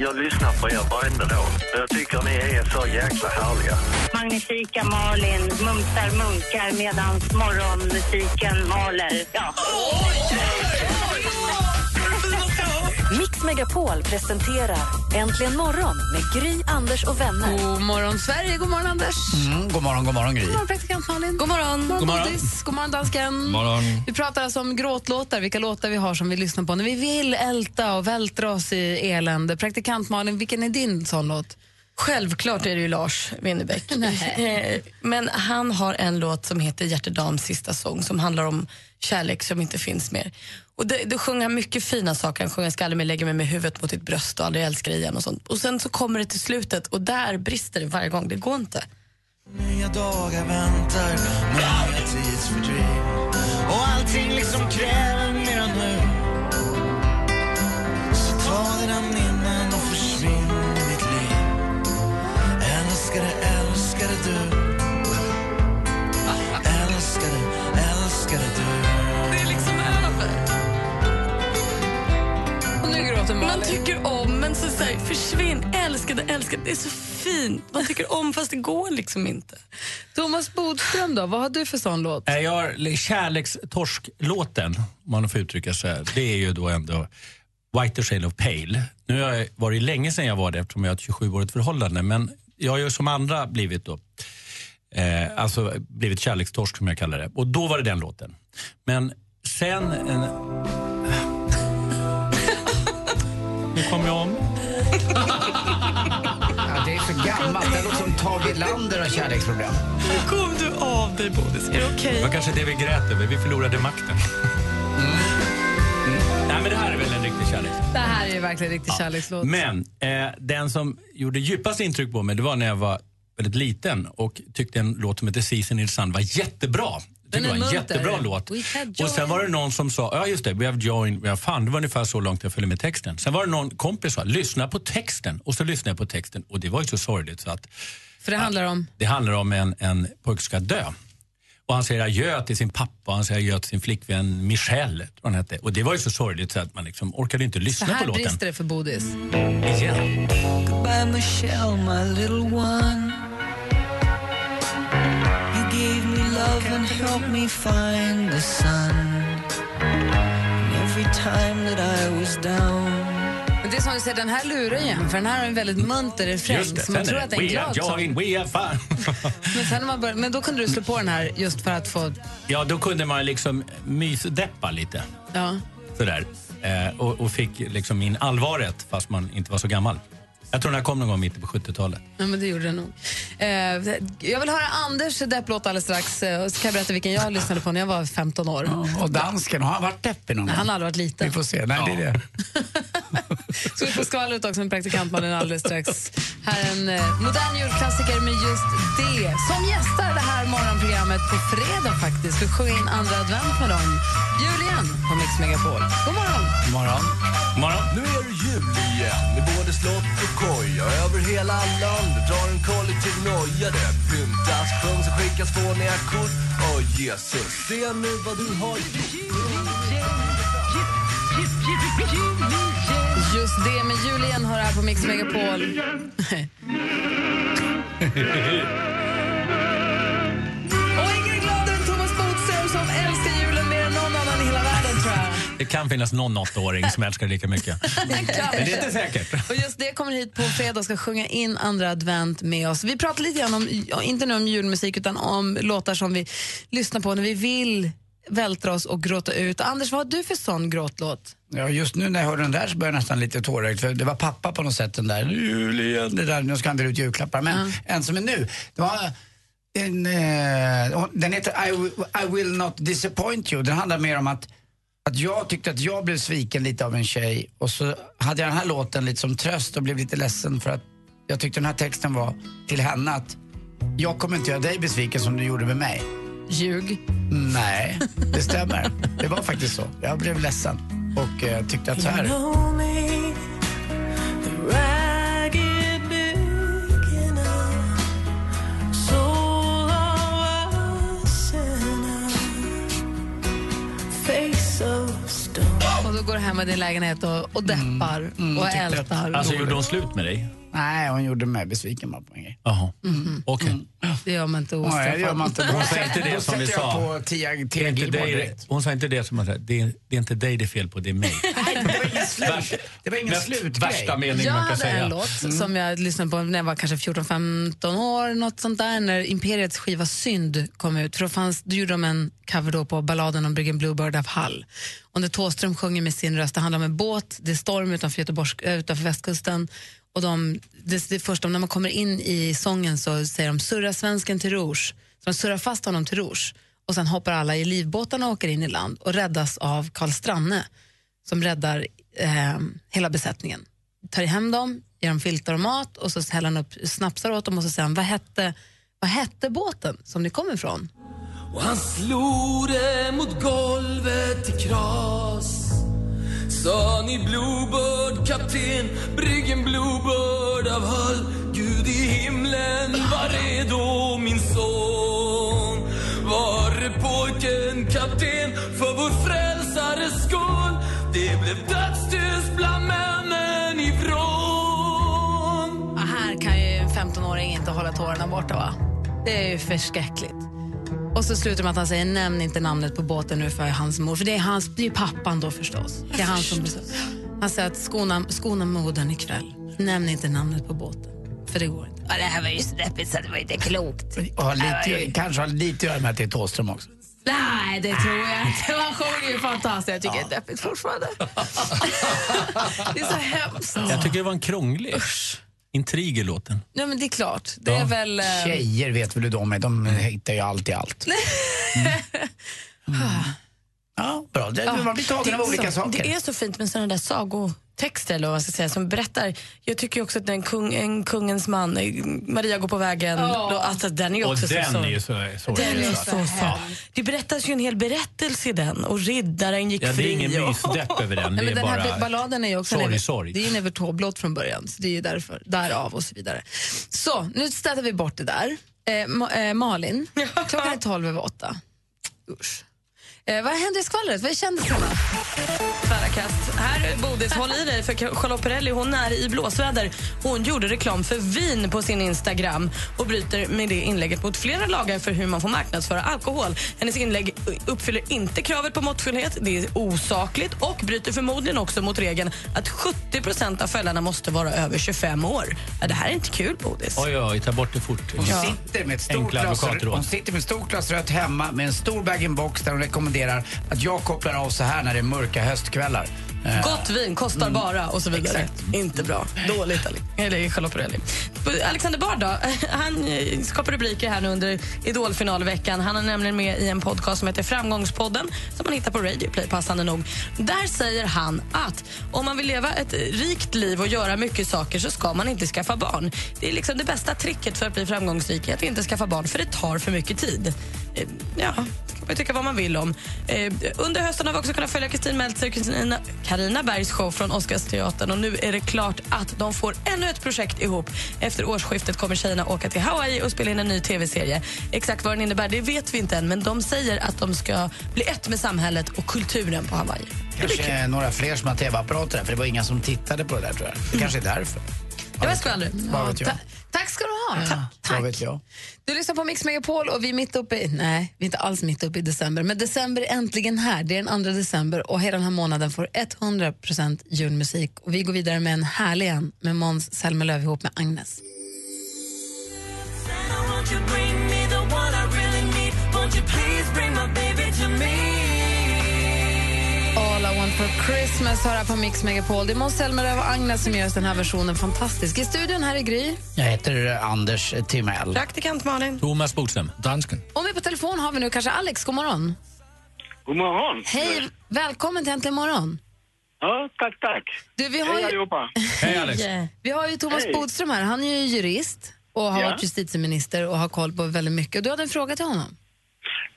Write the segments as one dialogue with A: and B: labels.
A: Jag lyssnar på er varenda dag. Jag tycker ni är så jäkla härliga.
B: Magnifika Malin mumsar munkar medan morgonmusiken maler. Ja.
C: Mix Megapol presenterar Äntligen morgon med Gry, Anders och vänner.
D: God morgon, Sverige. God morgon, Anders.
E: Mm, god morgon, god morgon Gry.
D: God morgon, praktikant Malin. God morgon, god morgon. Godis. God morgon, dansken.
E: morgon.
D: Vi pratar alltså om gråtlåtar, vilka låtar vi har som vi lyssnar på när vi vill älta och vältra oss i elände. Praktikant Malin, vilken är din sån låt?
F: Självklart är det ju Lars Winnerbäck.
D: Nej.
F: Eh, Men han har en låt som heter Hjärtedams sista sång som handlar om kärlek som inte finns mer. Och det, det sjunger han mycket fina saker. Han sjunger jag ska aldrig mer lägga mig med huvudet mot ditt bröst och aldrig älska dig igen och sånt. Och sen så kommer det till slutet och där brister det varje gång. Det går inte.
G: Nya dagar väntar, nya tidsfördriv Och allting liksom kräver mer än nu Så ta dina minnen och försvinn i mitt liv Älskar
D: det
F: så säger försvinn, älskade, älskade. Det är så fint. Man tycker om fast det går liksom inte.
D: Thomas Bodström, då, vad har du för sån låt?
E: Eh, Jag har kärlekstorsk-låten, om man får uttrycka sig. Det är ju då ändå White Shade of Pale. Nu har jag varit länge sedan jag var det eftersom jag har ett 27-årigt förhållande. Men jag har ju som andra blivit då, eh, alltså blivit kärlekstorsk som jag kallar det. Och då var det den låten. Men sen... En... Nu kom jag om.
H: Ja, det är för gammalt. Det låter som Tage Erlander har kärleksproblem.
F: Kom du av dig, Bodis. Är det okej?
E: Det var kanske det vi grät över. Vi förlorade makten. Mm. Nej, men det här är väl en riktig kärlek.
D: Det här är ju verkligen en riktig kärlekslåt.
E: Men eh, den som gjorde djupast intryck på mig det var när jag var väldigt liten och tyckte en låt som heter Season in the Sun var jättebra.
D: Den
E: Det var en
D: munter.
E: jättebra låt. Och sen var det någon som sa, ja just det, we have joined, we have fun. Det var ungefär så långt jag följde med texten. Sen var det någon kompis som sa, lyssna på texten. Och så lyssnade jag på texten och det var ju så sorgligt så att
D: För det handlar om...
E: det handlar om en, en pojke ska dö. Och han säger adjö till sin pappa och han säger adjö till sin flickvän Michelle. han hette. Och det var ju så sorgligt så att man liksom orkade inte
D: Så
E: lyssna på
D: här
E: låten.
D: brister det för Bodis.
E: Igen.
G: Goodbye Michelle, my little one helped me find the sun And every time that I was down
D: Men det är som du säger, den här lurar ju en, för den här har en väldigt munter refräng.
E: Just det,
D: Så man tror att
E: det
D: är en glad
E: joined, we have fun.
D: Men, sen man börjar, men då kunde du slå på den här just för att få...
E: ja, då kunde man liksom mysdeppa lite.
D: Ja.
E: Sådär. Eh, och, och fick liksom in allvaret fast man inte var så gammal. Jag tror den här kom någon gång mitt på 70-talet.
D: Ja, men det gjorde det nog. Eh, jag vill höra Anders depplåt alldeles strax. Eh, och så kan jag berätta vilken jag lyssnade på när jag var 15 år.
H: Och dansken, har han varit deppig någon gång?
D: Han har aldrig varit liten.
H: Vi får se. Nej, det är det.
D: Så vi får skvallret också med praktikantmannen alldeles strax. Här är en eh, modern julklassiker med just det. Som gästar det här morgonprogrammet på fredag faktiskt. Vi sjunger in andra advent med dem. Julian på Mix Megapol. God morgon!
H: God morgon.
E: God morgon.
G: Nu är det jul igen med både slott och koja Över hela landet drar en kollektiv noja Det pyntas, sjungs och skickas fåniga kort. Åh Jesus, se nu vad du har
D: Just det med Julian har här på Mix Megapol.
E: Det kan finnas någon åttaåring som älskar det lika mycket. Men det är inte säkert.
D: Och just det kommer hit på fredag och ska sjunga in andra advent med oss. Vi pratar lite grann om, inte nu om julmusik utan om låtar som vi lyssnar på när vi vill vältra oss och gråta ut. Anders, vad har du för sån gråtlåt?
H: Ja, just nu när jag hörde den där så började jag nästan lite tårögd för det var pappa på något sätt den där Julian, det där, nu ska han dela ut julklappar. Men en som är nu, det var en, eh, den heter I, will- I will not disappoint you. Den handlar mer om att att jag tyckte att jag blev sviken lite av en tjej och så hade jag den här låten lite som tröst och blev lite ledsen för att jag tyckte den här texten var till henne att jag kommer inte göra dig besviken som du gjorde med mig.
D: Ljug.
H: Nej, det stämmer. Det var faktiskt så. Jag blev ledsen och eh, tyckte att så här...
D: Och då går du hem i din lägenhet och, och deppar
H: Mm,
D: och ältar.
E: Alltså gjorde hon slut med dig?
H: Nej, hon gjorde mig besviken bara på en grej.
E: Jaha,
D: Mhm.
E: okej.
D: Det gör man inte
H: Nej, det gör man
D: ostraffat.
H: inte.
E: Hon sa inte det
H: Då
E: som vi sa.
H: på tia-
E: Det är
H: tia
E: inte
H: Gilmore
E: dig, hon sa inte det som att säga, det är, det är inte dig det är fel på, det är mig.
H: Det var ingen slut. Det var ingen
E: Mest
H: slutgrej.
E: Värsta mening
D: Jag
E: man kan
D: hade
E: säga.
D: en låt som jag lyssnade på när jag var kanske 14-15 år, något sånt där, när Imperiets skiva Synd kom ut. För då, fanns, då gjorde de en cover då på balladen om bryggen Bluebird av Hall. Och när Thåström sjunger med sin röst, det handlar om en båt, det är storm utanför, Göteborgs, utanför västkusten. Och de, det, det första, när man kommer in i sången så säger de surra svensken till Rouge. Så de surrar fast honom till Rouge. Och sen hoppar alla i livbåtarna och åker in i land och räddas av Karl Stranne som räddar eh, hela besättningen. Tar hem dem, ger dem filtar och mat och så häller han upp snapsar åt dem och så säger han, vad hette, vad hette båten som ni kom ifrån?
I: Och han slog det mot golvet i kras Sa ni Bluebird, kapten, bryggen Bluebird av Hull Gud i himlen, var redo min son Var är pojken, kapten, för vår frälsares blev dödstyst bland männen ifrån
D: Ja, här kan ju en 15-åring inte hålla tårarna borta va? Det är ju förskräckligt. Och så slutar med att han säger nämn inte namnet på båten nu för hans mor. För det är, hans, det är pappan då förstås. Det är han som Han säger att skona, skona modern ikväll. Nämn inte namnet på båten. För det går inte. Ja, det här var ju så deppigt så det var inte klokt.
H: Och lite,
D: ju-
H: kanske har lite att göra med att det är Thåström också.
D: Nej, det tror jag inte. Han sjunger ju fantastiskt. Jag tycker det är deppigt fortfarande. det är så hemskt.
E: Jag tycker det var en krånglig intrig i låten.
D: Nej, men det är klart. Det är
E: Ja.
D: väl... eh,
H: Tjejer vet väl hur de är, de hittar ju allt i allt. Ja, bra. Det, man blir tagen av
F: är
H: olika
F: så-
H: saker.
F: Det är så fint med sådana där sagotexter eller vad man ska säga, som berättar. Jag tycker också att en, kung, en kungens man, eh, Maria går på vägen,
D: Ja.
F: då, alltså, den är ju
E: Och
F: också
E: den
F: så, så,
E: är så, så
F: den är
E: så-
F: så, så. Det berättas ju en hel berättelse i den och riddaren gick
E: Ja, det
F: fri.
E: är ingen
F: och-
E: mysdepp över den. Det
D: Nej, men den här balladen är ju också
E: sorg,
D: en,
E: sorg.
D: Det är en Evert Taube-låt från början, så det är ju därför, därav och så vidare. Så, nu städar vi bort det där. Eh, Ma- eh, Malin, klockan är tolv över åtta. Usch. Eh, vad händer i skvallret? Vad är kändisarna?
F: Tvära kast. Här, Bodis, håll i dig för Charlotte Perrelli hon är i blåsväder. Hon gjorde reklam för vin på sin Instagram och bryter med det inlägget mot flera lagar för hur man får marknadsföra alkohol. Hennes inlägg uppfyller inte kravet på måttfullhet, det är osakligt och bryter förmodligen också mot regeln att 70% av följarna måste vara över 25 år. Ja, det här är inte kul, Bodis.
E: Oj, oj, ta bort det fort.
H: Hon sitter med ett stort glas, hon sitter med ett stort glas rött hemma med en stor bag-in-box där hon rekommenderar att jag kopplar av så här när det är mörka höstkvällar. Eh,
F: Gott vin kostar bara och så vidare. Inte bra. Dåligt, Ali- eller Charlotte Perrelli. Alexander Bard då? Han eh, skapar rubriker här nu under Idolfinalveckan. Han är nämligen med i en podcast som heter Framgångspodden som man hittar på Radio Play, passande nog. Där säger han att om man vill leva ett rikt liv och göra mycket saker så ska man inte skaffa barn. Det är liksom det bästa tricket för att bli framgångsrik, att inte skaffa barn, för det tar för mycket tid. Eh, Ja, man tycka vad man vill om. Eh, under hösten har vi också kunnat följa Kristin Meltzer Carina Bergs show från Oscarsteatern och nu är det klart att de får ännu ett projekt ihop. Efter årsskiftet kommer tjejerna åka till Hawaii och spela in en ny tv-serie. Exakt vad den innebär det vet vi inte än, men de säger att de ska bli ett med samhället och kulturen på Hawaii. Det
H: Kanske
F: kul.
H: några fler som har tv-apparater för det var inga som tittade på det där tror jag. Det kanske är därför. Vad vet jag?
D: Ta- tack ska du ha. Ta-
H: Vad vet jag?
D: Du lyssnar på Mix Megapol och vi är mitt uppe i, nej, vi är inte alls mitt uppe i december, men december är äntligen här. Det är den 2 december och hela den här månaden får 100% julmusik. Och vi går vidare med en härlig en med Måns Zelmerlöw ihop med Agnes. For Christmas har här på Mix Megapol. Det är Måns Zelmerlöw och Agnes som gör den här versionen fantastisk. I studion här i Gry.
H: Jag heter eh, Anders Timell.
F: Praktikant Malin.
E: Thomas Bodström.
H: Dansken.
D: Och med på telefon har vi nu kanske Alex. God morgon.
J: God morgon.
D: Hej, välkommen till Äntligen morgon.
J: Ja, tack, tack.
D: Du, vi har
J: Hej
D: ju-
J: allihopa.
D: Hej. Vi har ju Thomas
J: Hej.
D: Bodström här. Han är ju jurist och har
J: Ja.
D: varit justitieminister och har koll på väldigt mycket. Du hade en fråga till honom.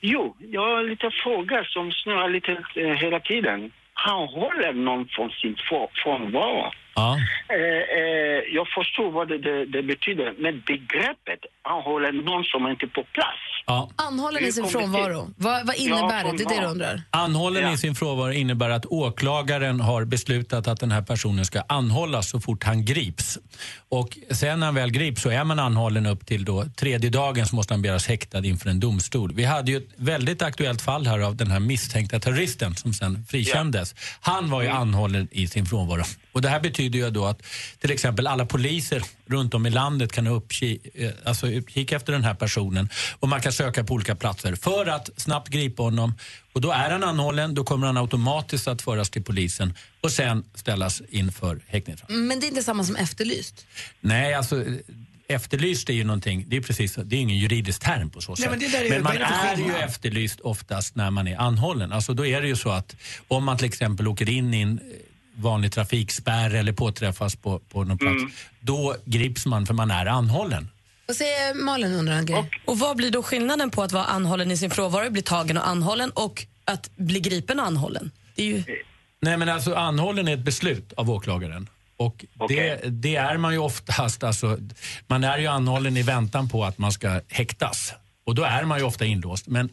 J: Jo, jag har lite frågor som snurrar lite eh, hela tiden. Han håller någon från sin frånvaro.
E: Ja.
J: Eh, eh, jag förstår vad det, det, det betyder, men begreppet han håller någon som inte är på plats.
E: Ja.
D: Anhållen i sin frånvaro. Vad, vad innebär
J: Ja,
D: det? Det är det du undrar.
E: Anhållen i sin frånvaro innebär att åklagaren har beslutat att den här personen ska anhållas så fort han grips. Och sen när han väl grips så är man anhållen upp till då tredje dagen så måste han begäras häktad inför en domstol. Vi hade ju ett väldigt aktuellt fall här av den här misstänkta terroristen som sen frikändes. Han var ju anhållen i sin frånvaro. Och det här betyder ju då att till exempel alla poliser runt om i landet kan ha uppki- eh, alltså uppkik efter den här personen och man kan söka på olika platser för att snabbt gripa honom. Och då är han anhållen, då kommer han automatiskt att föras till polisen och sen ställas inför häktningsförhandling.
D: Men det är inte samma som efterlyst.
E: Nej, alltså efterlyst är ju någonting, det är precis det är ingen juridisk term på så
H: Nej,
E: sätt.
H: men det där är
E: men man
H: är
E: är ju efterlyst oftast när man är anhållen. Alltså då är det ju så att om man till exempel åker in i en eh, vanlig trafikspärr eller påträffas på, på någon plats, då grips man för man är anhållen.
D: Vad säger Malin undrar en grej?
F: Och vad blir då skillnaden på att vara anhållen i sin frånvaro, bli tagen och anhållen och att bli gripen och anhållen? Det är ju...
E: Nej men alltså anhållen är ett beslut av åklagaren. Och det, det är man ju oftast, alltså, man är ju anhållen i väntan på att man ska häktas. Och då är man ju ofta inlåst. Men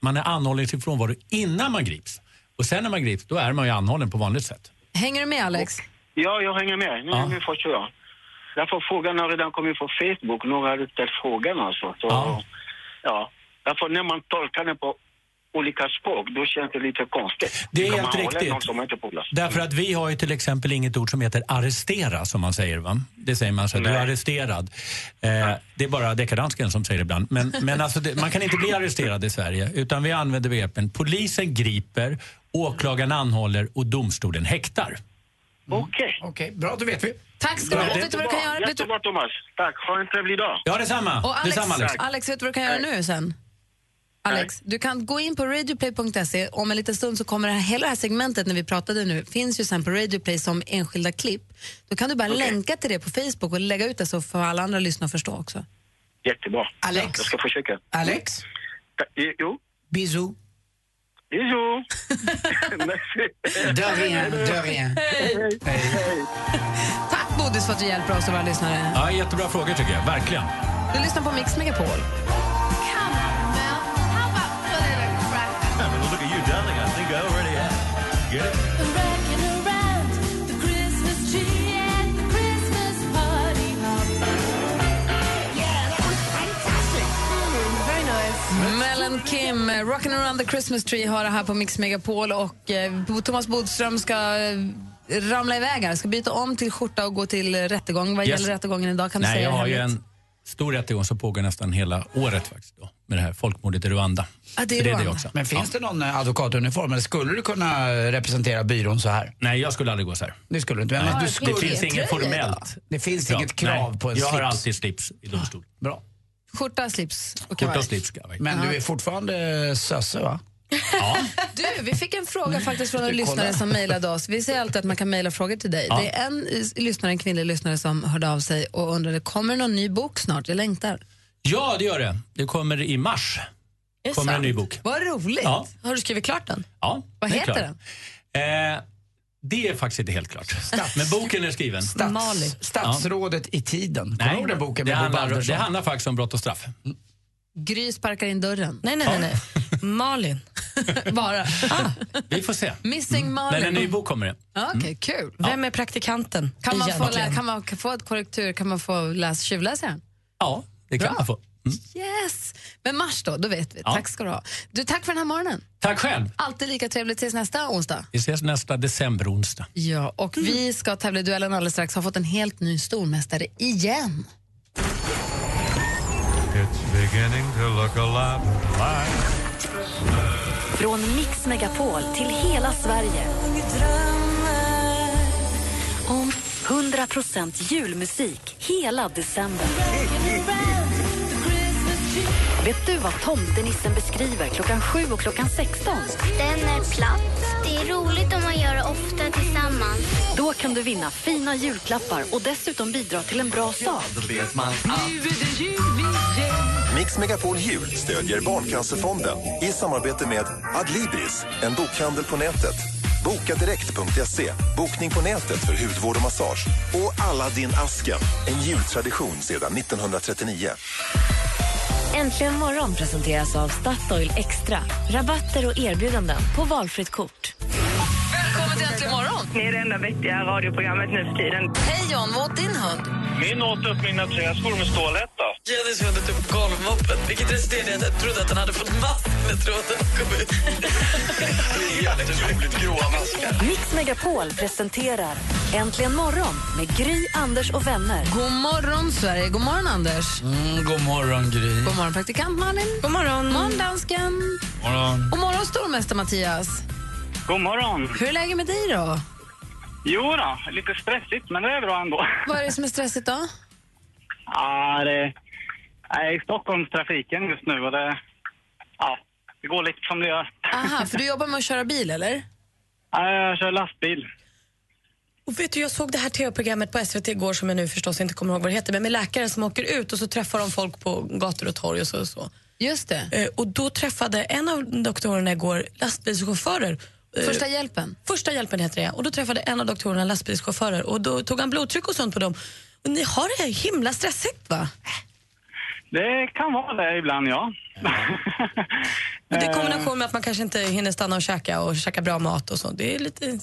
E: man är anhållen i sin frånvaro innan man grips. Och sen när man grips, då är man ju anhållen på vanligt sätt.
D: Hänger du med Alex?
J: Ja, jag hänger med. Nu,
E: Ja.
J: nu förstår jag. Därför frågan har redan kommit på Facebook. Några hade ställt frågan alltså. Så,
E: Ja.
J: ja. Därför när man tolkar det på olika språk, då känns det lite konstigt.
E: Det är helt riktigt. Därför att vi har ju till exempel inget ord som heter arrestera som man säger. Va? Det säger man så här, du är arresterad. Eh, det är bara dekadansken som säger det ibland. Men, men alltså det, man kan inte bli arresterad i Sverige utan vi använder begreppen polisen griper, åklagaren anhåller och domstolen häktar.
J: Okej.
H: Okej, bra då vet vi.
D: Tack ska du ha. Vet du vad du kan göra? Du...
J: Jättebra Thomas. Tack. Ha en trevlig dag.
E: Ja, detsamma.
D: Och Alex,
E: detsamma Alex.
D: Alex, vet du vad du kan göra nu sen? Alex, du kan gå in på radioplay.se. Om en liten stund så kommer det här, hela det här segmentet när vi pratade nu finns ju sen på Radioplay som enskilda klipp. Då kan du bara länka till det på Facebook och lägga ut det så får alla andra lyssna och förstå också.
J: Jättebra.
H: Alex.
J: Jag ska försöka.
H: Alex,
J: Jo.
H: bisous.
J: Bisous.
H: De rien, de rien.
D: Tack Bodis för att du hjälper oss och våra lyssnare.
E: Ja, jättebra frågor tycker jag, verkligen.
D: Du lyssnar på Mix Megapol.
A: Look at you, darling. I think I already have. Get it?
D: Mellan Kim, eh, Rockin' around the Christmas tree har det här på Mix Megapol och eh, Thomas Bodström ska eh, ramla iväg här, ska byta om till skjorta och gå till rättegång. Vad
E: Yes.
D: gäller rättegången idag? Kan du
E: Nej,
D: säga
E: jag har ju en stor rättegång som pågår nästan hela året faktiskt då, med det här folkmordet i Rwanda.
D: Ja, det är
E: det är det också.
H: Men finns det någon eh, advokatuniform eller skulle du kunna representera byrån så här?
E: Nej, jag skulle aldrig gå så här.
H: Det skulle du inte. Men
E: Nej.
H: du
E: det
H: skulle...
E: finns inget formellt
H: Det finns
E: krav.
H: inget krav
E: Nej,
H: på en
E: Jag har
H: slips.
E: alltid slips i domstol.
H: Bra.
D: Skjorta, slips och
E: Skjorta
D: kavaj.
E: och slips ha.
H: Men du är fortfarande sösse va?
E: Ja.
D: Du, vi fick en fråga faktiskt från en lyssnare som mejlade oss. Vi säger alltid att man kan mejla frågor till dig.
E: Ja.
D: Det är en lyssnare, en kvinnlig lyssnare som hörde av sig och undrade, kommer det någon ny bok snart? Jag längtar.
E: ja, det gör det. Det kommer i mars.
F: Det
E: kommer en ny bok.
D: Vad roligt.
E: Ja.
F: Har du skrivit klart den?
E: Ja,
D: Vad heter den?
E: Eh, det är faktiskt inte helt klart. Men boken är skriven.
H: Stats, statsrådet i tiden. Kommer du ihåg den boken
E: det handlar, det handlar faktiskt om brott och straff.
D: Gry sparkar in dörren.
F: Nej, nej, nej. nej. Malin.
D: Bara. Ah,
E: Vi får se.
D: missing Malin.
E: Men en ny bok kommer det.
D: Ja, Okej, kul.
F: Vem är praktikanten?
D: Kan man, få kan man få ett korrektur? Kan man få läsa, tjuvläsa den?
E: Ja, det kan
D: Bra.
E: man få. Mm.
D: Yes! Men mars då, då vet vi.
E: Ja.
D: Tack ska du ha. Du, tack för den här morgonen.
E: Tack själv.
D: Alltid lika trevligt tills nästa onsdag.
E: Vi ses nästa decemberonsdag.
D: Ja, och vi ska tävla i duellen alldeles strax. Har fått en helt ny stormästare igen.
K: It's beginning to look a lot like
C: Från Mix Megapol till hela Sverige. 100% julmusik hela december. Vet du vad tomtenissen beskriver klockan 7 och klockan 16?
L: Den är platt. Det är roligt om man gör det ofta tillsammans.
C: Då kan du vinna fina julklappar och dessutom bidra till en bra sak.
M: Mix Megapol Jul stödjer Barncancerfonden i samarbete med Adlibris, en bokhandel på nätet. Bokadirekt.se, bokning på nätet för hudvård och massage. Och Aladdin-asken, en jultradition sedan 1939.
C: Äntligen morgon presenteras av Statoil Extra. Rabatter och erbjudanden på valfritt kort.
D: Välkommen till Äntligen morgon!
B: Ni är det enda vettiga radioprogrammet nu för tiden.
D: Hej John, vad åt din hund?
A: Min åt upp mina träskor med stålhätta.
N: Jennys hund är typ golvmoppen, vilket resulterade i att jag trodde att den hade fått mask när tråden kom ut.
A: Jätteroligt gråa maskar.
C: Mix Megapol presenterar Äntligen morgon med Gry, Anders och vänner.
D: God morgon, Sverige. God morgon, Anders.
H: Mm, god morgon, Gry.
D: God morgon, praktikant Malin.
F: God morgon.
D: morgon, dansken.
H: morgon.
D: Och morgon, stormästare Mattias.
J: God morgon.
D: Hur är läget med dig då?
J: Jo då, lite stressigt, men det är bra ändå.
D: Vad är det som är stressigt då?
J: Ja, det jag är i Stockholmstrafiken just nu och det, ja, det går lite som det gör.
D: Aha, för du jobbar med att köra bil, eller?
J: Ja, jag kör lastbil.
F: Och vet du, jag såg det här tv-programmet på SVT igår som jag nu förstås inte kommer ihåg vad det heter, men med läkare som åker ut och så träffar de folk på gator och torg och så. Och, så.
D: Just det.
F: Eh, och då träffade en av doktorerna igår lastbilschaufförer. Eh,
D: Första hjälpen?
F: Första hjälpen heter det, och då träffade en av doktorerna lastbilschaufförer och då tog han blodtryck och sånt på dem. Och ni har det himla stressigt va?
J: Det kan vara det ibland, ja.
F: Och det är kombination med att man kanske inte hinner stanna och käka och käka bra mat och så. Det är lite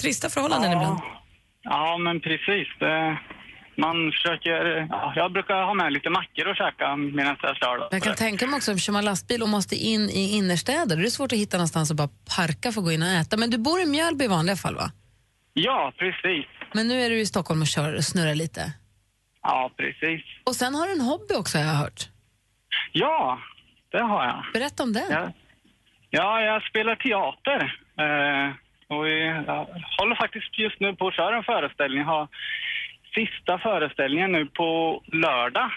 F: trista förhållanden
J: ja.
F: ibland.
J: Ja, men precis. Det, man försöker... Ja, jag brukar ha med lite mackor och käka medan jag kör.
D: Jag kan tänka mig också, om kör man lastbil och måste in i innerstäder, då är det svårt att hitta någonstans att bara parka för att gå in och äta. Men du bor i Mjölby i vanliga fall, va?
J: Ja, precis.
D: Men nu är du i Stockholm och kör och snurrar lite.
J: Ja, precis.
D: Och sen har du en hobby också, har jag hört.
J: Ja, det har jag.
D: Berätta om den.
J: Ja, ja jag spelar teater. Eh, och jag håller faktiskt just nu på att köra en föreställning. Har sista föreställningen nu på lördag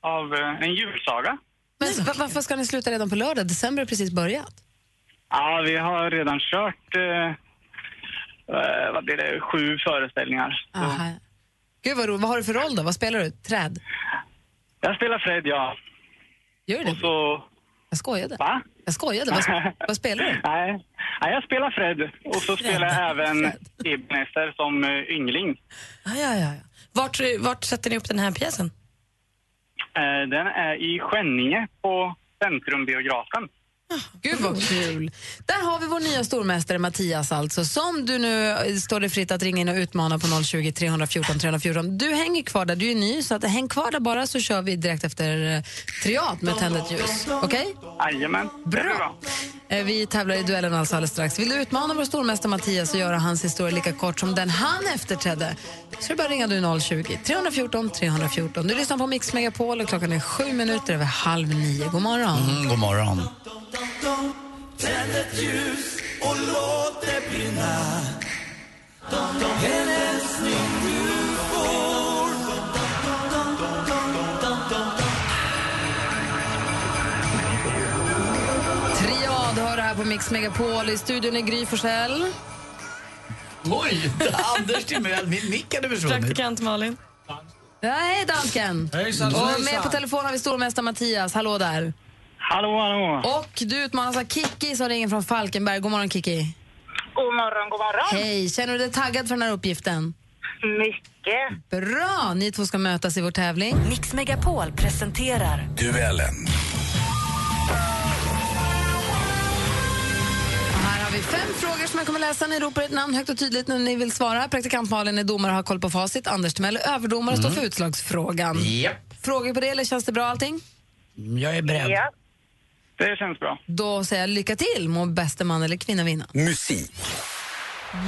J: av eh, en julsaga.
D: Men va- varför ska ni sluta redan på lördag? December har precis börjat.
J: Ja, vi har redan kört, eh, eh, vad blir det, sju föreställningar. Så
D: Aha. Gud vad roligt. Vad har du för roll då? Vad spelar du? Träd?
J: Jag spelar Fred, ja.
D: Gör du det?
J: Och så...
D: Jag skojade.
J: Va?
D: Jag skojade. Vad, vad spelar du?
J: Nej, Nej, jag spelar Fred. Och så spelar jag även Ebenezer som eh, yngling.
F: Ja, ja, ja. Vart, vart sätter ni upp den här pjäsen?
J: Eh, Den är i Skänninge på Centrumbiografen.
D: Gud vad kul. Där har vi vår nya stormästare Mattias alltså, som du nu eh, står dig fritt att ringa in och utmana på 020 314 314. Du hänger kvar där, du är ny, så att häng kvar där bara så kör vi direkt efter eh, Triat med Tändet ljus. Okej?
J: Jajamän, det blir bra.
D: Eh, Vi tävlar i duellen alltså alldeles strax. Vill du utmana vår stormästare Mattias och göra hans historia lika kort som den han efterträdde så är det bara ringa du 020 314 314. Du lyssnar på Mix Megapol och klockan är sju minuter över halv nio. God morgon.
H: Mm, god morgon.
I: Tänd ett ljus och låt det brinna En älskling du får
D: Triad hör här på Mix Megapol. I studion är Gry Forssell.
H: Oj, Anders Timell, min mick hade försvunnit.
F: Praktikant Malin.
D: Ja, hej dansken!
H: Hejsan,
D: och med på telefon har vi stormästare Mattias. Hallå där.
J: Hallå, hallå.
D: Och du utmanas av Kiki som ringer från Falkenberg. God morgon Kiki.
B: God morgon, god morgon.
D: Hej, känner du dig taggad för den här uppgiften?
B: Mycket.
D: Bra! Ni två ska mötas i vår tävling.
C: Mix Megapol presenterar
M: Duellen.
D: Här har vi fem frågor som jag kommer läsa. Ni ropar ett namn högt och tydligt när ni vill svara. Praktikant Malin är domare och har koll på facit. Anders Timell är överdomare och står för utslagsfrågan.
H: Japp.
D: Frågor på det eller känns det bra allting?
H: Jag är beredd.
B: Ja.
J: Det känns bra.
D: Då säger jag lycka till. Må bästa man eller kvinna vinna.
M: Musik.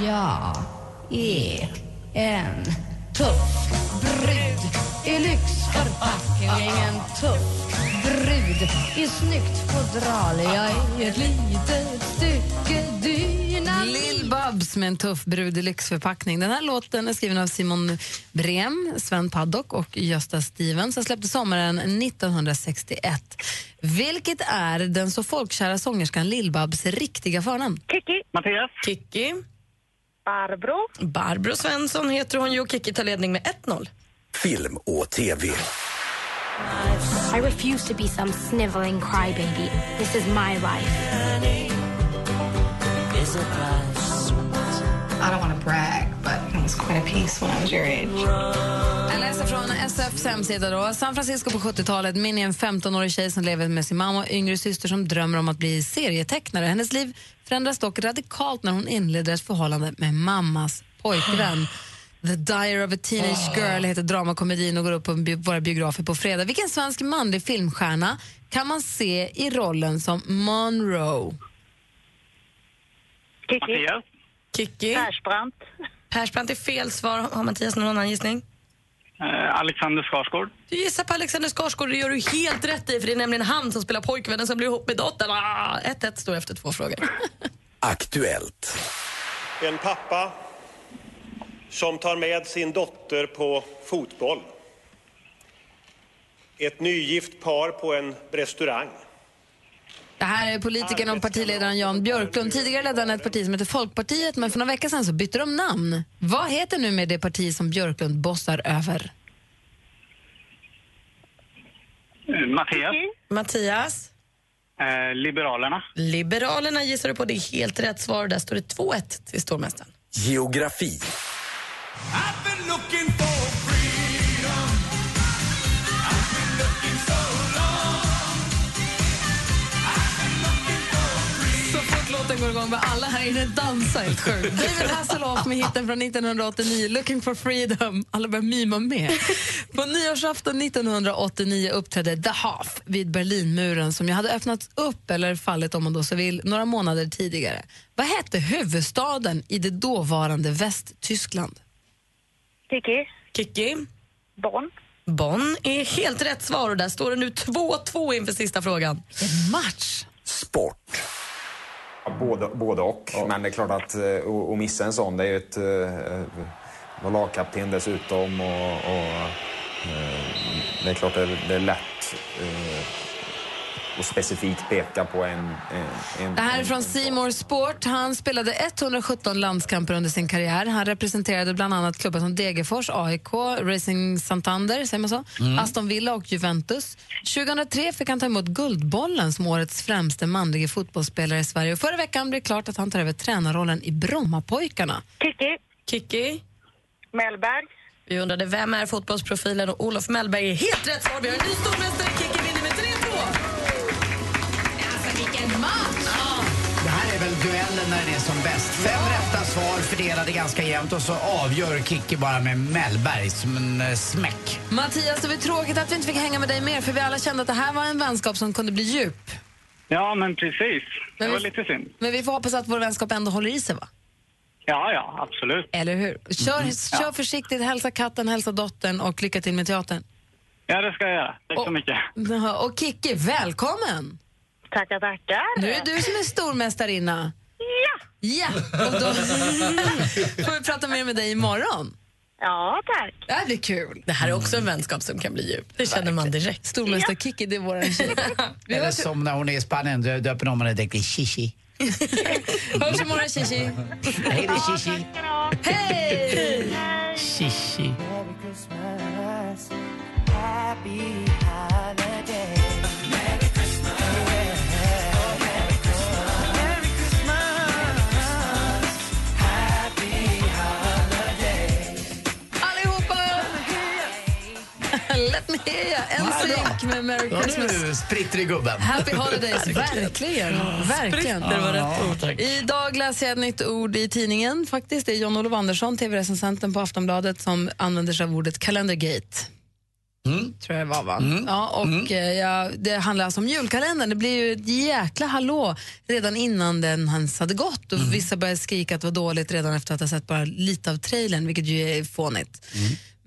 O: Jag är en tuff brud i lyxförpackning. En tuff brud i snyggt fodral. Jag är ett litet stycke dynamit.
D: Lill Lill-Babs med en tuff brud i lyxförpackning. Den här låten är skriven av Simon Brem, Sven Paddock och Gösta Stevens. Den släpptes sommaren 1961. Vilket är den så folkkära sångerskan Lill-Babs riktiga förnamn?
B: Kiki.
J: Mattias.
F: Kikki.
B: Barbro.
F: Barbro Svensson heter hon ju och Kikki tar ledning med 1-0.
P: Film och TV.
L: I refuse to be some sniveling crybaby. This is my life.
Q: I don't want to brag, but it was quite a piece when I was your age.
D: Jag läser från SFs hemsida. Då. San Francisco på 70-talet. Minnie är en 15-årig tjej som lever med sin mamma och yngre syster som drömmer om att bli serietecknare. Hennes liv förändras dock radikalt när hon inleder ett förhållande med mammas pojkvän. The Diary of a Teenage Girl heter dramakomedin och går upp på våra biografer på fredag. Vilken svensk manlig filmstjärna kan man se i rollen som Monroe?
B: Kiki.
J: Mattias.
F: Kikki.
B: Persbrandt.
F: Persbrandt är fel svar. Har Mattias någon annan gissning?
J: Eh, Alexander Skarsgård.
F: Du gissar på Alexander Skarsgård det gör du helt rätt i för det är nämligen han som spelar pojkvännen som blir ihop med dottern. Ah, 1-1 står efter två frågor.
P: Aktuellt.
R: En pappa som tar med sin dotter på fotboll. Ett nygift par på en restaurang.
D: Det här är politikern och partiledaren Jan Björklund. Tidigare ledde han ett parti som heter Folkpartiet, men för några veckor sedan så bytte de namn. Vad heter nu med det parti som Björklund bossar över?
J: Eh, Mattias.
F: Mattias.
J: Eh, Liberalerna.
F: Liberalerna gissar du på. Det är helt rätt svar. Där står det 2-1 till stormästaren.
P: Geografi.
D: Börjar alla här inne dansa helt sjukt. David Hasselhoff med hitten från 1989, Looking for freedom. Alla börjar mima med. På nyårsafton 1989 uppträdde The Half vid Berlinmuren som ju hade öppnats upp, eller fallit om man då så vill, några månader tidigare. Vad hette huvudstaden i det dåvarande Västtyskland?
B: Kiki.
F: Kikki.
B: Bonn.
F: Bonn är helt rätt svar och där står det nu 2-2 inför sista frågan.
D: En match!
P: Sport.
S: Både, både och. Men det är klart att eh, att- missa en sån, det är ju ett... eh, Vara lagkapten dessutom och... och eh, det är klart det det är lätt att specifikt peka på en... en,
D: Det här är från Seymour Sport. Han spelade 117 landskamper under sin karriär. Han representerade bland annat klubbar som Degerfors, AIK, Racing Santander, säger man så?
T: Mm.
D: Aston Villa och Juventus. 2003 fick han ta emot Guldbollen som årets främste manlige fotbollsspelare i Sverige. Och förra veckan blev det klart att han tar över tränarrollen i Brommapojkarna.
B: Kiki.
F: Kikki.
B: Mellberg.
F: Vi undrade vem är fotbollsprofilen och Olof Mellberg är helt rätt svar. Vi har en ny stormästare.
H: När den är som bäst. Fem rätta svar fördelade ganska jämnt och så avgör Kikki bara med Mellberg som en eh, smäck.
D: Mattias, det var tråkigt att vi inte fick hänga med dig mer för vi alla kände att det här var en vänskap som kunde bli djup.
J: Ja, men precis. Det
D: Men
J: var
D: vi-
J: lite synd.
D: Men vi får hoppas att vår vänskap ändå håller i sig va?
J: Ja, ja, absolut.
D: Eller hur? Kör,
J: Mm.
D: kör
J: Ja.
D: försiktigt, hälsa katten, hälsa dottern och lycka till med teatern.
J: Ja, det ska jag göra. Tack så mycket.
D: Och Kikki, välkommen!
B: Tackar, tackar.
D: Nu är det du som är stormästarinna.
B: Ja!
D: Och då får vi prata mer med dig imorgon.
B: Ja, tack.
D: Det blir kul.
F: Det här är också en vänskap som kan bli djup. Det känner man direkt.
D: Stormästare Kikki, det är vår tjej. Vi
H: Eller
D: hörs,
H: som när hon är i Spanien, dö- döper de henne direkt till Shishi.
D: hörs imorgon, Shishi.
H: Hej då Shishi.
D: Hej! Hear ya. En
H: Ja,
D: synk med Merry
H: Ja,
D: Christmas.
H: nu spritter i gubben.
D: Happy Holidays, verkligen. verkligen.
H: Spritter var rätt ord, tack.
D: Idag läser jag ett nytt ord i tidningen. Faktiskt. Det är John-Olof Andersson, tv-recensenten på Aftonbladet, som använder sig av ordet calendargate. Tror jag det var, va? Ja, och eh, ja, det handlar alltså om julkalendern. Det blir ju ett jäkla hallå redan innan den ens hade gått. Och Vissa började skrika att det var dåligt redan efter att ha sett bara lite av trailern, vilket ju är fånigt.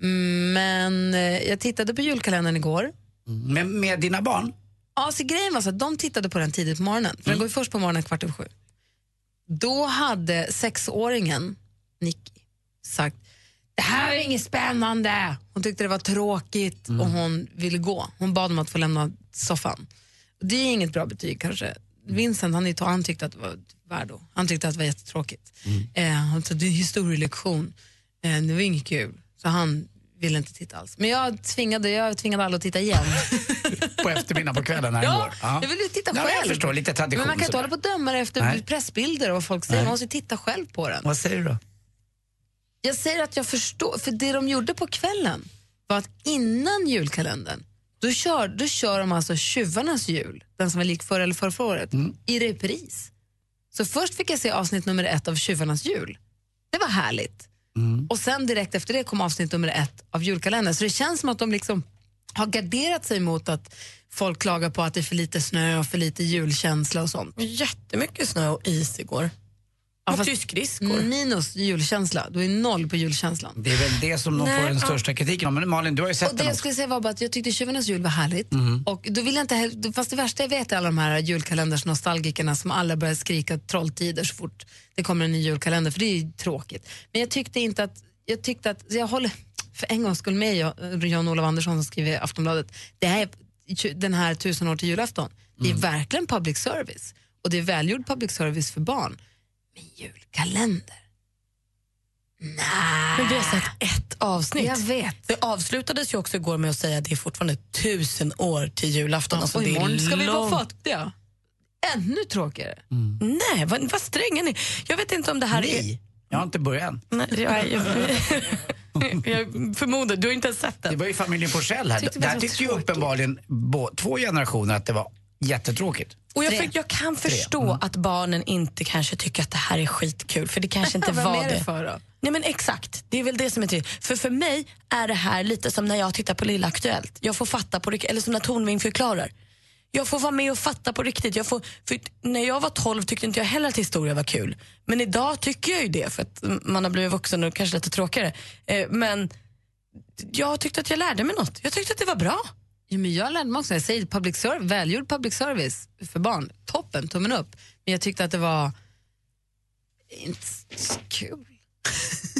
D: Mm, Men eh, jag tittade på julkalendern igår.
H: Med, med dina barn?
D: Ja, så grejen var så att de tittade på den tidigt på morgonen. För Den går ju först på morgonen kvart över sju. Då hade sexåringen, Nicky, sagt det här är inget spännande. Hon tyckte det var tråkigt och hon ville gå. Hon bad om att få lämna soffan. Det är inget bra betyg kanske. Vincent han, han tyckte att det var värdo. Han tyckte att det var jättetråkigt. Eh, han sa det är historielektion. Eh, det var inget kul. Så han ville inte titta alls. Men jag tvingade, jag tvingade alla att titta igen.
H: På eftermiddagen på kvällen när
D: Ja,
H: går.
D: jag vill ju titta
H: ja,
D: själv.
H: Jag förstår, lite tradition.
D: Men man kan inte hålla på och döma efter
H: Nej.
D: pressbilder och vad folk säger.
H: Nej.
D: Man måste titta själv på den.
H: Vad säger du då?
D: Jag säger att jag förstår, för det de gjorde på kvällen var att innan julkalendern, då kör, då kör de alltså Tjuvarnas jul, den som var lik förra eller förra, förra året, i repris. Så först fick jag se avsnitt nummer ett av Tjuvarnas jul. Det var härligt. Och sen direkt efter det kom avsnitt nummer ett av julkalendern. Så det känns som att de liksom har garderat sig mot att folk klagar på att det är för lite snö och för lite julkänsla och sånt.
F: Jättemycket snö och is igår.
D: Ja,
F: och
D: fast
F: tyskskridskor.
D: Minus julkänsla, då är noll på julkänslan.
H: Det är väl det som de
D: Nej,
H: får den
D: ja.
H: största kritiken om. Men Malin, du har ju sett
D: Och det
H: den
D: jag
H: också.
D: skulle säga var bara att jag tyckte Tjuvarnas jul var härligt.
H: Mhm.
D: Och då vill jag inte heller, fast det värsta jag vet är alla de här julkalendersnostalgikerna som alla börjar skrika trolltider så fort det kommer en ny julkalender, för det är ju tråkigt. Men jag tyckte inte att, jag tyckte att, jag håller för en gångs skull med Jan- Jan-Olof Andersson som skriver i Aftonbladet, det här är den här tusen år till julafton, det är verkligen public service. Och det är välgjord public service för barn. Men julkalender?
F: Men vi har sett ett avsnitt.
D: Jag vet.
F: Det avslutades ju också igår med att säga att det är fortfarande tusen år till julafton.
D: Ja,
F: alltså,
D: och
F: det är
D: imorgon ska vi vara fattiga. Ännu tråkigare.
F: Nej, vad, vad stränga ni Jag vet inte om det här är...
H: Jag har inte börjat än.
F: Nej, jag, jag, jag förmodar, du har inte ens sett den.
H: Det var ju familjen Forsell här.
F: Tyckte
H: Där tyckte ju uppenbarligen två generationer att det var jättetråkigt.
F: Och jag, för, jag kan förstå att barnen inte kanske tycker att det här är skitkul, för det kanske inte var
D: är
F: det.
D: det för då?
F: Nej men exakt, det är väl det som är tydligt. För för mig är det här lite som när jag tittar på Lilla Aktuellt. Jag får fatta på riktigt, eller som när Tornving förklarar. Jag får vara med och fatta på riktigt. Jag får, för när jag var 12 tyckte inte jag heller att historia var kul. Men idag tycker jag ju det, för att man har blivit vuxen och kanske lite tråkigare. Eh, men jag tyckte att jag lärde mig något. Jag tyckte att det var bra.
D: Ja, men jag lärde mig också, jag säger public service, välgjord public service för barn, toppen, tummen upp. Men jag tyckte att det var inte så kul.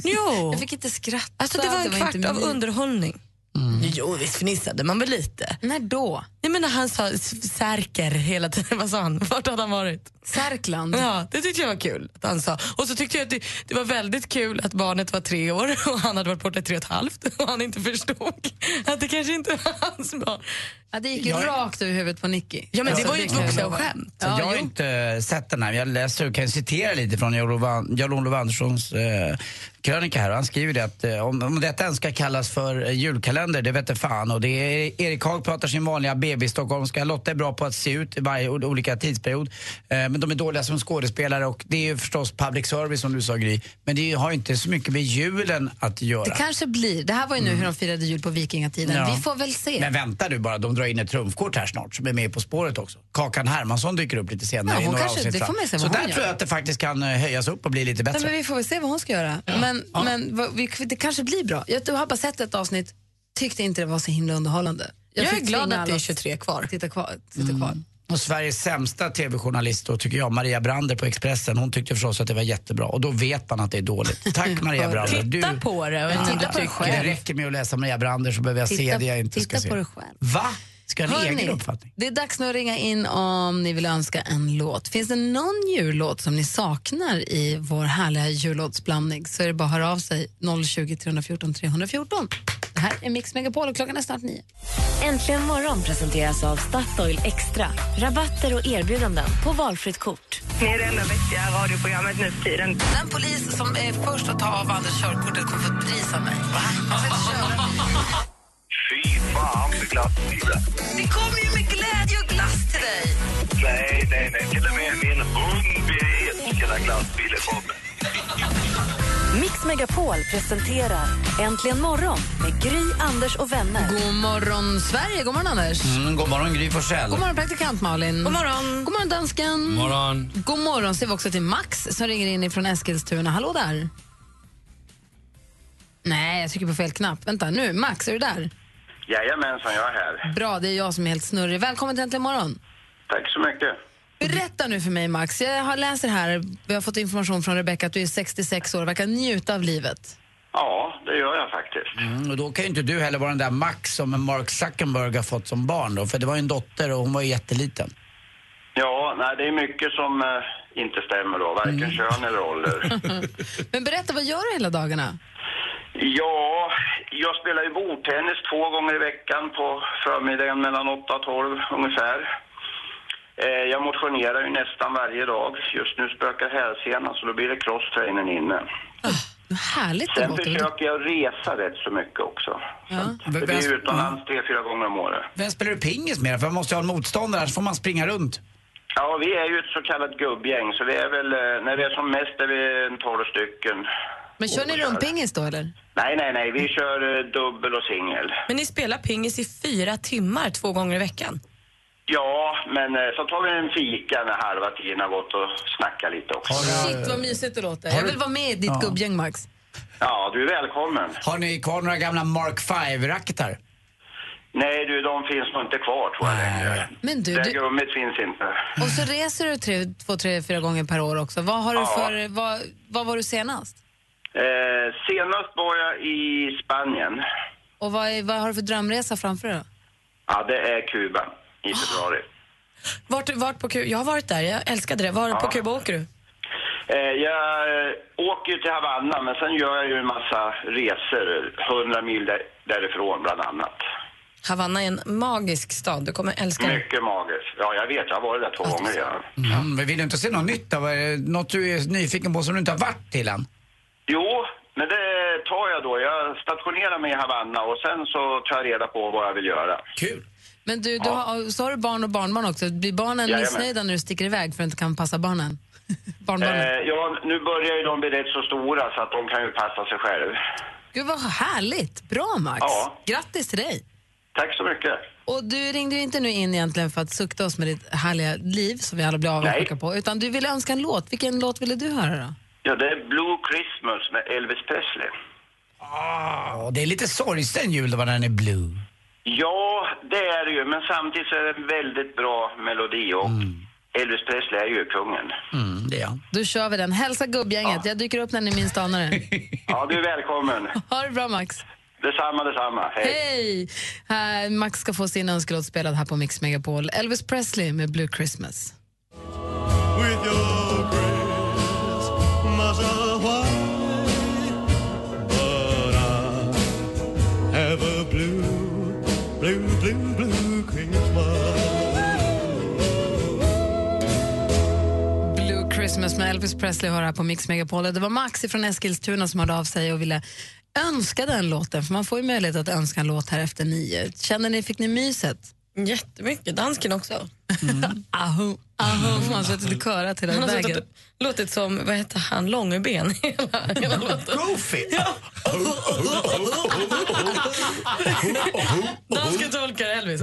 F: Jo.
D: Jag fick inte skratta.
F: Alltså det var en kvart
D: inte
F: av
D: min-
F: underhållning. Jo, visst fnissade man väl lite.
D: När då?
F: Jag menar han sa Särker hela tiden. Vad sa han? Vart hade han varit?
D: Särkland.
F: Ja, det tyckte jag var kul att han sa. Och så tyckte jag att det, det var väldigt kul att barnet var tre år och han hade varit borta i tre och ett halvt och han inte förstod att det kanske inte var hans barn.
D: Ja, det gick ju
H: Jag-
D: rakt över huvudet på Nicky.
F: Ja, men det
D: Alltså,
F: var ju ett
D: kan jag Ja,
H: har inte sett den här. Jag läser och kan citera lite från Jan-Olof Anderssons eh, krönika här. Och Han skriver det att eh, om, om detta ens ska kallas för eh, julkalender, det vet fan. Och det är, Erik Haag pratar sin vanliga BB-stockholmska. Lotta är bra på att se ut i varje olika tidsperiod. Eh, men de är dåliga som skådespelare och det är ju förstås public service som du sa Gry. Men det har ju inte så mycket med julen att göra.
D: Det kanske blir. Det här var ju nu hur de firade jul på vikingatiden.
H: Ja.
D: Vi får väl se.
H: Men vänta du bara, de drar in ett trumfkort här snart som är med På spåret också. Kakan Hermansson dyker upp lite senare
D: Ja,
H: i några
D: kanske-
H: avsnitt
D: det får man se
H: Så
D: vad hon
H: där
D: gör.
H: tror jag att det faktiskt kan höjas upp och bli lite bättre.
D: Nej, men vi får väl se vad hon ska göra. Men, men vad- vi, det kanske blir bra. Jag har bara sett ett avsnitt, tyckte inte det var så himla underhållande.
F: Jag är
D: fick
F: glad
D: tvinga
F: att det är
D: alla
F: 23 kvar.
D: Titta kvar. Titta kvar.
H: Och Sveriges sämsta tv-journalist då, tycker jag, Maria Brander på Expressen, hon tyckte förstås att det var jättebra. Och då vet man att det är dåligt. Tack Maria Brander.
F: Titta på det och
H: Ja,
F: titta
H: det
F: på det
H: tycker
F: själv.
H: Det räcker med att läsa Maria Brander så behöver jag se
D: Titta-
H: det jag inte
D: titta
H: ska se.
D: på det själv.
H: Va? Ska ha en egen uppfattning?
D: Det är dags nu att ringa in om ni vill önska en låt. Finns det någon jullåt som ni saknar i vår härliga jullåtsblandning så är det bara att höra av sig 020 314 314. Det här är Mix Megapol och klockan är snart nio.
C: Äntligen morgon presenteras av Statoil Extra. Rabatter och erbjudanden på valfritt kort.
B: Ni är det enda vettiga radioprogrammet nu för tiden.
D: Den polis som är först att ta av Anders körkortet kommer få ett pris av mig.
A: Fy fan för glassbilen.
D: Det kommer ju med glädje och glass till dig.
A: Nej, nej, nej. Till och med min hund vet vilken glassbil är kommer.
C: Mix Megapol presenterar Äntligen morgon med Gry, Anders och vänner.
D: God morgon, Sverige. God morgon, Anders.
H: Mm, god morgon Gry Forssell.
D: God morgon, praktikant Malin.
F: God morgon.
D: God morgon, dansken.
E: Morgon.
D: God morgon säger vi också till Max som ringer in från Eskilstuna. Hallå där. Nej, jag trycker på fel knapp. Vänta, nu. Max, är du där?
A: Jajamensan, jag är här.
D: Bra, det är jag som är helt snurrig. Välkommen till Äntligen morgon.
A: Tack så mycket.
D: Berätta nu för mig, Max. Jag har läst det här, vi har fått information från Rebecca att du är 66 år och verkar njuta av livet.
U: Ja, det gör jag faktiskt.
H: Mm, och då kan ju inte du heller vara den där Max som Mark Zuckerberg har fått som barn då, för det var ju en dotter och hon var ju jätteliten.
U: Ja, nej, det är mycket som eh, inte stämmer då, varken kön eller ålder.
D: Men berätta, vad gör du hela dagarna?
U: Ja, jag spelar ju bordtennis två gånger i veckan på förmiddagen mellan 8 och 12 ungefär. Eh, Jag motionerar ju nästan varje dag. Just nu spökar hälsenan så då blir det crosstrainern inne.
D: Härligt det
U: Sen
D: låter.
U: försöker jag resa rätt så mycket också.
D: Ja.
U: Det blir utomlands tre, fyra gånger om året.
H: Vem spelar du pingis med? För man måste ju ha en motståndare, annars får man springa runt.
U: Ja, vi är ju ett så kallat gubbgäng, så vi är väl, eh, när vi är som mest är vi en 12 stycken.
D: Men kör ni rumpingis då eller?
U: Nej, nej, nej, vi kör eh, dubbel och singel.
F: Men ni spelar pingis i fyra timmar två gånger i veckan.
U: Ja, men eh, så tar vi en fika när halva tiden har gått och snackar lite också.
D: Shit vad mysigt det låter. Jag vill vara med i ditt
H: Ja.
D: gubbgäng Max.
U: Ja, du är välkommen.
H: Har ni kvar några gamla Mark 5-racketar?
U: Nej du, de finns nog inte kvar tror jag längre.
D: Men du,
U: det
D: du-
U: gummit finns inte.
D: Och så reser du tre, två, tre, fyra gånger per år också. Vad, har du
U: Ja.
D: för, vad, vad var du senast?
U: Eh, senast var jag i Spanien.
D: Och vad, är, vad har du för drömresa framför dig då?
U: Ja, det är Kuba i februari.
F: Vart, vart på Kuba? Jag har varit där, jag älskade det. Var på
U: Ja.
F: Kuba åker du?
U: Eh, jag eh, åker till Havanna, men sen gör jag ju en massa resor, 100 mil där, därifrån bland annat.
F: Havanna är en magisk stad, du kommer älska den.
U: Mycket magiskt. Ja, jag vet, jag har varit där två gånger redan.
H: Mm, men vill du inte se något nytt då? Något du är nyfiken på som du inte har varit till än?
U: Jo, men det tar jag då. Jag stationerar mig i Havanna och sen så tar jag reda på vad jag vill göra.
H: Kul.
D: Men du, du har, så har du barn och barnbarn också. Blir barnen
U: Jajamän.
D: missnöjda när du sticker iväg för att du inte kan passa barnen? Barnbarnen?
U: Eh, ja, nu börjar ju de bli rätt så stora så att de kan ju passa sig själv.
D: Gud vad härligt! Bra Max!
U: Ja.
D: Grattis till dig!
U: Tack så mycket.
D: Och du ringde ju inte nu in egentligen för att sukta oss med ditt härliga liv som vi alla blir avundsjuka på, utan du ville önska en låt. Vilken låt ville du höra då?
U: Ja, det är Blue Christmas med Elvis Presley.
H: Ah, det är lite sorgsen jul då när den är blue.
U: Ja, det är det ju, men samtidigt så är det en väldigt bra melodi och Elvis Presley är ju kungen.
H: Mm, det är han.
D: Då kör vi den. Hälsa gubbgänget. Jag dyker upp när ni minst anar det.
U: Ja, du är välkommen.
D: Ha det bra Max!
U: Detsamma, detsamma. Hej.
D: Hej! Här, Max ska få sin önskelåt spelad här på Mix Megapol. Elvis Presley med Blue Christmas.
I: With your Christmas Christmas
D: med Elvis Presley har här på Mix Megapol. Det var Max från Eskilstuna som hörde av sig och ville önska den låten, för man får ju möjlighet att önska en låt här efter nio. Känner ni, fick ni myset?
F: Jättemycket, dansken också.
D: aho, aho, man har suttit och körat hela
F: Han har
D: vägen.
F: suttit och låtit som, vad heter han, Långben hela, hela låten.
H: Goofy!
F: Ja. Dansken tolkar Elvis.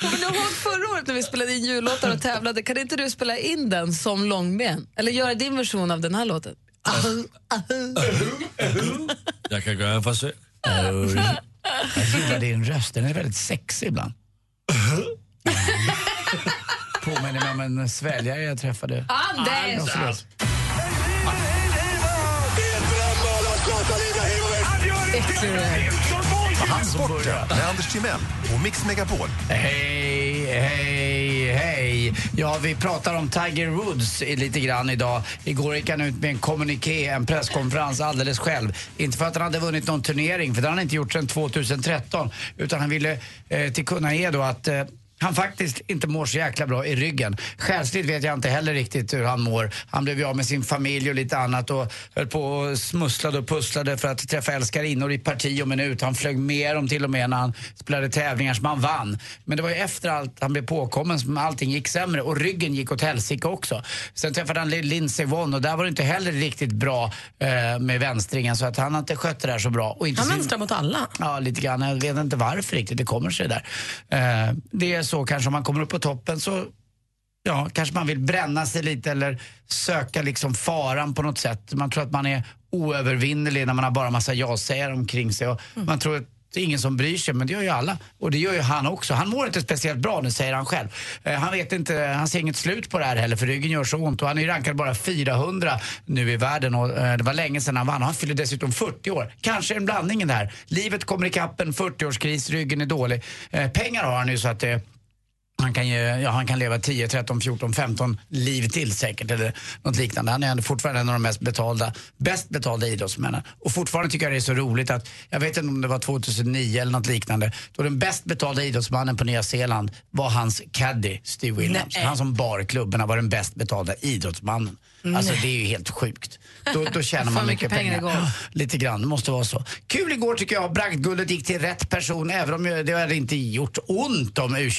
D: Kommer ni ihåg förra året när vi spelade in jullåtar och tävlade? Kan inte du spela in den som långben? Eller göra din version av den här låten?
E: Jag kan göra en försök.
H: Jag gillar din röst, den är väldigt sexig ibland. Påminner mig om en sväljare jag träffade.
D: Anders!
H: Ja, förlåt.
D: Äcklig du är.
M: Sporten med Anders Timell och Mix Megapol.
H: Hej, hej, hej. Ja, vi pratar om Tiger Woods lite grann idag. Igår gick han ut med en kommuniké, en presskonferens alldeles själv. Inte för att han hade vunnit någon turnering, för det har han inte gjort sedan 2013. Utan han ville eh, till kunna ge då att eh, han faktiskt inte mår så jäkla bra i ryggen. Själsligt vet jag inte heller riktigt hur han mår. Han blev ju av med sin familj och lite annat och höll på och smusslade och pusslade för att träffa älskarinnor i parti och minut. Han flög med dem till och med när han spelade tävlingar som han vann. Men det var ju efter allt han blev påkommen som allting gick sämre och ryggen gick åt helsike också. Sen träffade han Lindsey Vonn och där var det inte heller riktigt bra eh, med vänstringen så att han har inte skött det där så bra.
F: Han
H: sin-
F: mot alla.
H: Ja, lite grann. Jag vet inte varför riktigt det kommer sig där. Eh, det är så kanske om man kommer upp på toppen så ja, kanske man vill bränna sig lite eller söka liksom faran på något sätt. Man tror att man är oövervinnerlig när man har bara massa ja-sägare omkring sig. Och Man tror att det är ingen som bryr sig, men det gör ju alla. Och det gör ju han också. Han mår inte speciellt bra nu, säger han själv. Eh, han vet inte, han ser inget slut på det här heller, för ryggen gör så ont. Och han är ju rankad bara 400 nu i världen och eh, det var länge sedan han vann. Han fyller dessutom 40 år. Kanske en blandning i det här. Livet kommer ikapp en 40-årskris, ryggen är dålig. Eh, pengar har han ju så att det han kan, ju, ja, han kan leva 10, 13, 14, 15 liv till säkert eller något liknande. Han är ändå fortfarande en av de mest betalda, bäst betalda idrottsmännen. Och fortfarande tycker jag det är så roligt att, jag vet inte om det var 2009 eller något liknande, då den bäst betalda idrottsmannen på Nya Zeeland var hans caddy Steve Williams.
F: Nej.
H: Han som bar klubborna var den bäst betalda idrottsmannen. Alltså
F: Nej.
H: det är ju helt sjukt. Då, då tjänar man mycket
D: pengar
H: pengar. Lite grann, det måste vara så. Kul igår tycker jag, bragdguldet gick till rätt person även om det hade inte gjort ont om u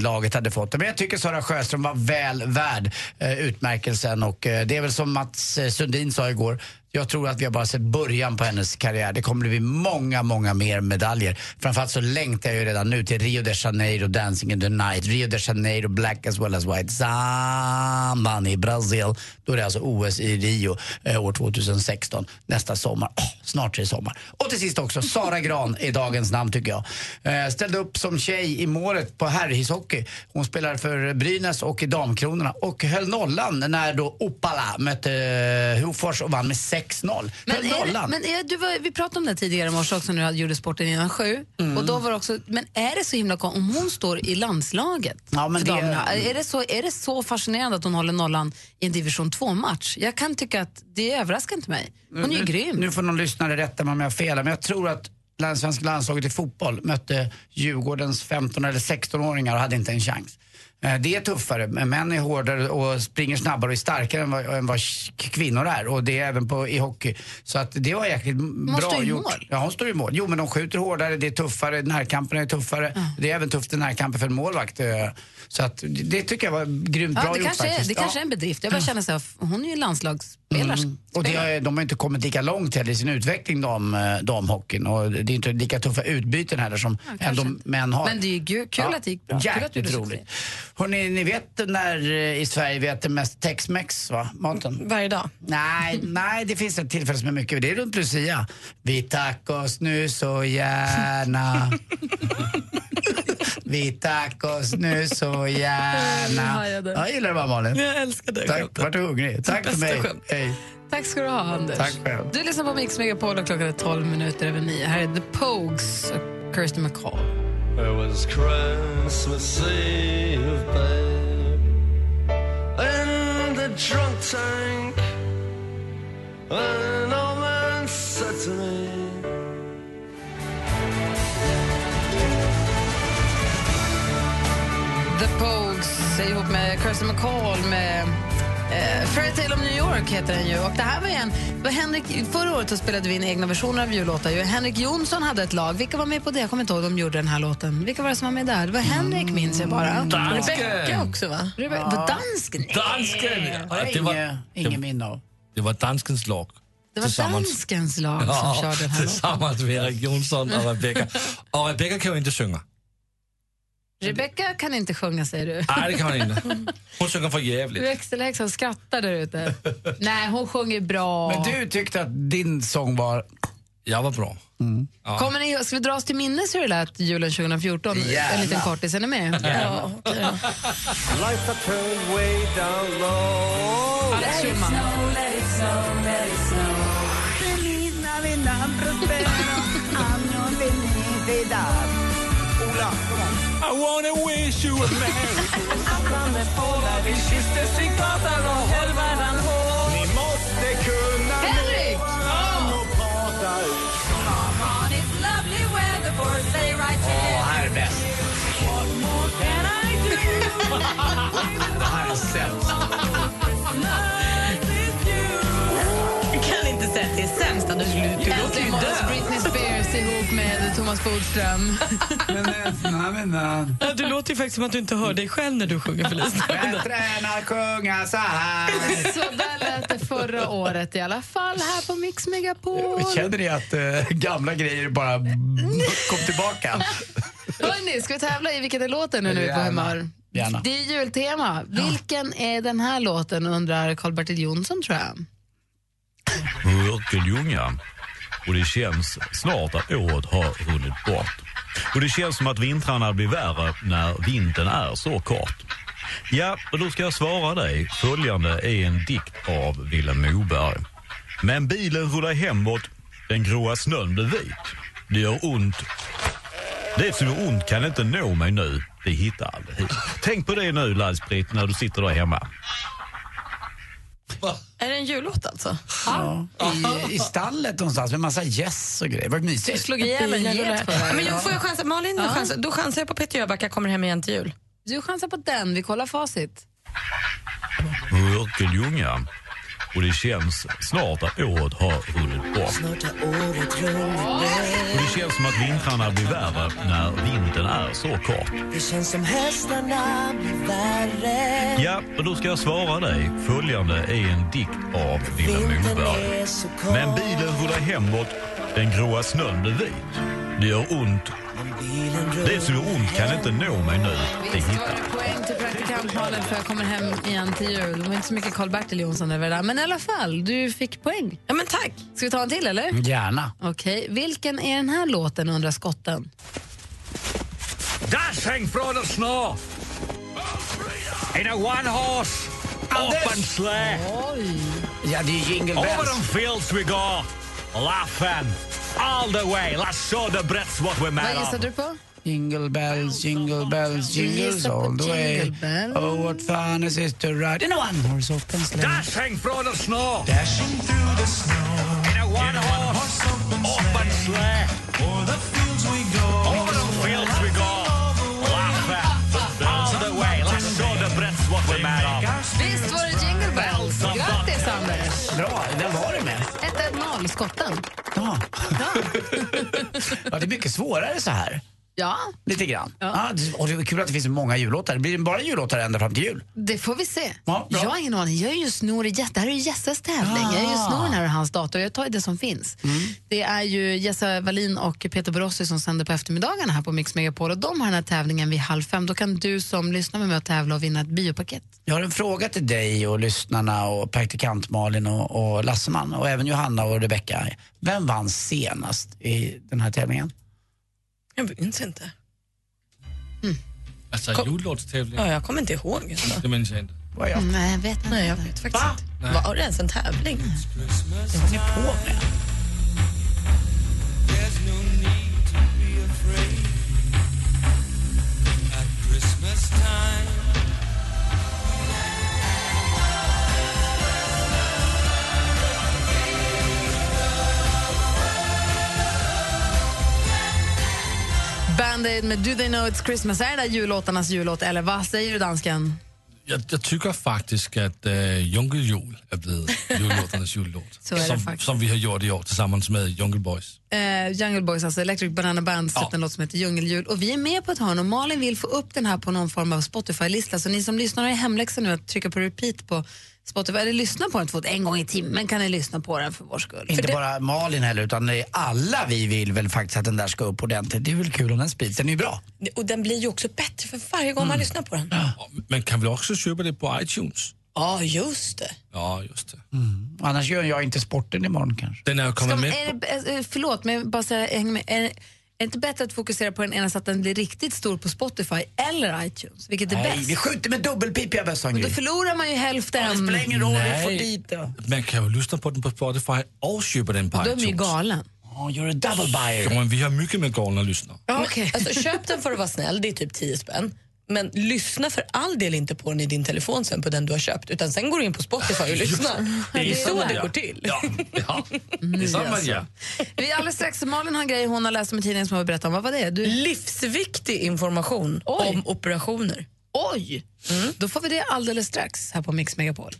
H: laget hade fått det. Men jag tycker Sara Sjöström var väl värd eh, utmärkelsen och eh, det är väl som Mats eh, Sundin sa igår, jag tror att vi har bara sett början på hennes karriär. Det kommer bli många, många mer medaljer. Framförallt så längtar jag ju redan nu till Rio de Janeiro, Dancing in the night, Rio de Janeiro, Black as well as white, Samban i Brasil. Då är det alltså OS i Rio eh, år 2016, nästa sommar. Oh, snart är det sommar. Och till sist också, Sara Gran är dagens namn tycker jag. Eh, ställde upp som tjej i målet på herrhishockey. Hon spelar för Brynäs och i Damkronorna och höll nollan när då Opala mötte eh, Hofors och vann med 6 6-0.
D: Men, är, men är, du var, vi pratade om det tidigare i morse också när du gjorde sporten innan sju.
H: Mm.
D: Och då var också, men är det så himla om hon står i landslaget
H: Ja, men det-
D: damerna, är, det så, är det så fascinerande att hon håller nollan i en division 2-match? Jag kan tycka att det överraskar inte mig. Hon är ju
H: nu,
D: grym.
H: Nu får någon lyssnare rätta mig om jag har fel, men jag tror att svenska landslaget i fotboll mötte Djurgårdens 15 eller 16-åringar och hade inte en chans. Eh, Det är tuffare, män är hårdare och springer snabbare och är starkare än vad, än vad kvinnor är. Och det är även på, i hockey. Så att det var jäkligt bra
D: står i
H: gjort.
D: mål.
H: Ja, hon står i mål. Jo, men de skjuter hårdare, det är tuffare, närkamperna är tuffare. Det är även tufft i närkamper för en målvakt. eh, Så att det- tycker jag var grymt
D: Ja,
H: bra
D: det
H: gjort
D: kanske, är,
H: faktiskt.
D: det
H: Ja.
D: kanske är en bedrift. Jag bara känner så här, hon är ju landslagsspelare.
H: Mm. Och det, har- de har inte kommit lika långt heller i sin utveckling, de, eh, damhockeyn. Och det är inte lika tuffa utbyten heller som ändå män har.
D: Men det är ju kul att det gick bra.
H: Jäkligt roligt. Hörrni, ni vet när eh, i Sverige vi äter mest Tex-Mex, va? Maten?
F: Varje dag?
H: Nej, nej, det finns ett tillfälle som är mycket. Det är runt Lucia. Vi tacos nu så gärna. Vi tacos nu så gärna.
D: Ja,
H: Jag gillar det bara Malin.
F: Jag älskar det
H: Tack, vart du hungrig. Tack för mig. Hej.
D: Tack ska du ha, Anders.
H: Tack själv.
D: Du lyssnar på Mix Megapol och klockan är 12 minuter över 9. Här är The Pogues och Kirsty McCall.
I: It was Christmas Eve,
D: Pogues ihop med Kirsty McCall med eh, Fairytale of New York heter den ju. Och det här var en, var Henrik, förra året så spelade vi in egna versioner av jullåtar. ju. Henrik Jonsson hade ett lag. Vilka var med på det? Jag kommer inte ihåg de gjorde den här låten. Vilka var det som var med där? Det var Henrik minns jag bara.
E: Dansken.
D: Rebecca också va? Rebe-
H: Ja.
D: Var dansken? Nej.
E: Dansken!
H: Ja,
E: det var,
H: ingen minne av.
E: det var danskens lag.
D: Det var danskens lag som
E: Ja,
D: körde den här låten.
E: tillsammans med Erik Jonsson och Rebecca. Och Rebecca kan ju inte sjunga.
D: Rebecca kan inte sjunga säger du.
E: Nej, det kan hon inte. Hon sjunger för jävligt.
D: Växelhäxan skrattar där ute. Nej, hon sjunger bra.
H: Men du tyckte att din sång var...
E: Jag var bra. Ja.
D: Kommer ni, ska vi dra oss till minnes hur det lät julen 2014?
I: Gärna.
D: En liten kortis, är ni med?
I: Down low.
D: Alex Schulman.
I: Ola, I wanna wish you a merry Alla båda vi kysstes i gatan och höll varann hårt Ni måste kunna
D: Henrik!
I: nå och prata ut
H: Åh, här är bäst. Det här är sämst.
F: Jag kan inte säga att det är sämst. Du, du låter ju död.
D: Britney Spears ihop med Thomas Bodström.
F: Ja, du låter ju faktiskt som att du inte hör dig själv när du sjunger.
H: Bättre än att sjunga så här.
D: Så där lät det förra året i alla fall här på Mix Megapol.
H: Känner ni att eh, gamla grejer bara kom tillbaka?
D: Hörrni, ska vi tävla i vilken är låten nu när vi är på humör?
H: Gärna.
D: Det är jultema. Vilken är den här låten undrar Karl-Bertil Jonsson tror jag.
V: Vilken junga och det känns snart att året har runnit bort. Och det känns som att vintrarna blir värre när vintern är så kort. Ja, och då ska jag svara dig. Följande är en dikt av Vilhelm Moberg. Men bilen rullar hemåt, den gråa snön blir vit. Det gör ont. Det som gör ont kan inte nå mig nu, det hittar aldrig hit. Tänk på det nu, Laila-Britt, när du sitter där hemma.
F: Är det en jullåt alltså?
H: Ja, i, I stallet någonstans med massa gäss och grejer. Var det
F: Du
H: mysigt?
F: slog ihjäl en
D: Get på det.
F: men jag får jag chansa? Malin,
D: Ja.
F: chansa. då chansar jag på Peter Jöback, jag kommer hem igen till jul.
D: Du chansar på den, vi kollar facit.
V: Örkelljunga. Och det känns snart att året har runnit bort. Och det känns som att vintrarna blir värre när vintern är så kort.
W: Det känns som hästarna blir värre
V: Ja, och då ska jag svara dig. Följande är en dikt av Vilhelm Moberg. Men bilen rullar hemåt, den gråa snön blir vit. Det gör ont. Det som gör ont kan inte nå mig nu, det
D: Visst var
V: hittar
D: det poäng till praktikant Malin för jag kommer hem igen till jul. Det var inte så mycket Karl-Bertil Jonsson över det där. Men i alla fall, du fick poäng.
F: Ja, men tack.
D: Ska vi ta en till eller?
H: Gärna.
D: Okej, vilken är den här låten undrar skotten?
X: Dashing through the snow in a one horse open sleigh.
H: Ja, det är Jingle
X: Over
H: Bells.
X: them fields we go, laughing all the way. Let's show the Brits what we're made
D: Vad
X: of.
D: gissade du på?
H: Jingle bells, jingle bells, jingles all the way. Oh, what fun is it to ride in a one horse open sleigh.
X: Dashing through the snow
W: Dashing through the snow
X: in a one horse open sleigh.
D: 1-1-0, skotten.
H: Ja. ja, det är mycket svårare så här.
D: Ja,
H: Lite grann. Ja. det- och det är kul att det finns så många jullåtar. Blir det bara jullåtar ända fram till jul?
D: det får vi se.
H: Ja, bra.
D: jag har ingen aning. Jag är ju snor i. Det här är ju Jesses tävling. Jag är ju
H: Ah.
D: snoren här och hans dator. Jag tar ju det som finns. Det är ju Jessa Wallin och Peter Borossi som sänder på eftermiddagarna här på Mix Megapol. Och de har den här tävlingen vid halv fem. Då kan du som lyssnar med mig och tävla och vinna ett biopaket.
H: Jag har en fråga till dig och lyssnarna och praktikant Malin och, och Lasseman och även Johanna och Rebecka. Vem vann senast i den här tävlingen?
F: Jag minns inte.
T: Alltså jullåtstävling.
F: Ja, jag kommer inte ihåg.
T: Det minns jag inte.
H: Vad jag?
D: Nej, jag vet inte.
F: Nej, jag vet faktiskt
H: Va?
F: inte. Var det ens en tävling?
H: Det var ni på med.
D: Band-Aid med Do They Know It's Christmas. Är det där jullåtarnas jullåt eller vad säger du dansken?
T: Jag, jag tycker faktiskt att äh, Jungle Jul är blivit jullåtarnas jullåt. Som, som vi har gjort i år tillsammans med Jungle Boys.
D: Eh, Jungle Boys, alltså Electric Banana Band, släppte
T: Ja.
D: en låt som heter Djungeljul. Och vi är med på ett hörn och Malin vill få upp den här på någon form av Spotify-lista. Så ni som lyssnar har hemläxa nu att trycka på repeat på Spotify, eller lyssna på den två, en gång i timmen kan ni lyssna på den för vår skull.
H: Inte bara Malin heller, utan det alla vi vill väl faktiskt att den där ska upp ordentligt. Det är väl kul om den sprids, den är ju bra.
F: Och den blir ju också bättre för varje gång man lyssnar på den. Ja,
T: Men kan vi också köpa det på iTunes?
F: just det.
T: Ja, just det.
H: Annars gör jag inte sporten imorgon kanske.
T: Den är kommit
D: man,
T: med
D: är det, eh, förlåt, men bara säga, häng med. Är, är det inte bättre att fokusera på den ena så att den blir riktigt stor på Spotify eller iTunes? Vilket är
H: Nej,
D: bäst?
H: vi skjuter med dubbelpipiga bössan
D: Men då förlorar man ju hälften.
H: Det spelar ingen roll, vi får dit det.
T: Man kan ju lyssna på den på Spotify och köpa den på
D: Då är
T: iTunes.
D: man ju galen.
H: Oh, you're a double buyer.
T: Ja, men vi har mycket med galna lyssnare.
F: Men, alltså, köp den för att vara snäll, det är typ 10 spänn. Men lyssna för all del inte på den i din telefon sen på den du har köpt utan sen går du in på Spotify och lyssnar. Det är så det går till.
T: Ja, ja. det är.
D: Vi är alldeles strax, Malin har en grej hon har läst om i tidningen som jag vill berätta om. Vad var det? Du...
F: Livsviktig information om operationer.
D: Oj! Då får vi det alldeles strax här på Mix Megapol.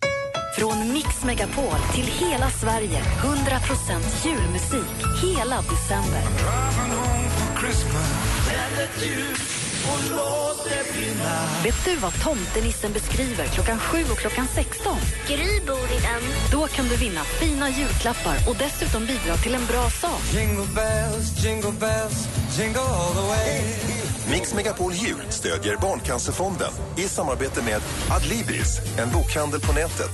C: Från Mix Megapol till hela Sverige. 100% julmusik hela december. Vet du vad tomtenissen beskriver klockan 7 och klockan 16?
L: Gry bor i den.
C: Då kan du vinna fina julklappar och dessutom bidra till en bra sak.
W: Jingle bells, jingle bells, jingle all the way
M: Mix Megapol Jul stödjer Barncancerfonden i samarbete med Adlibris, en bokhandel på nätet.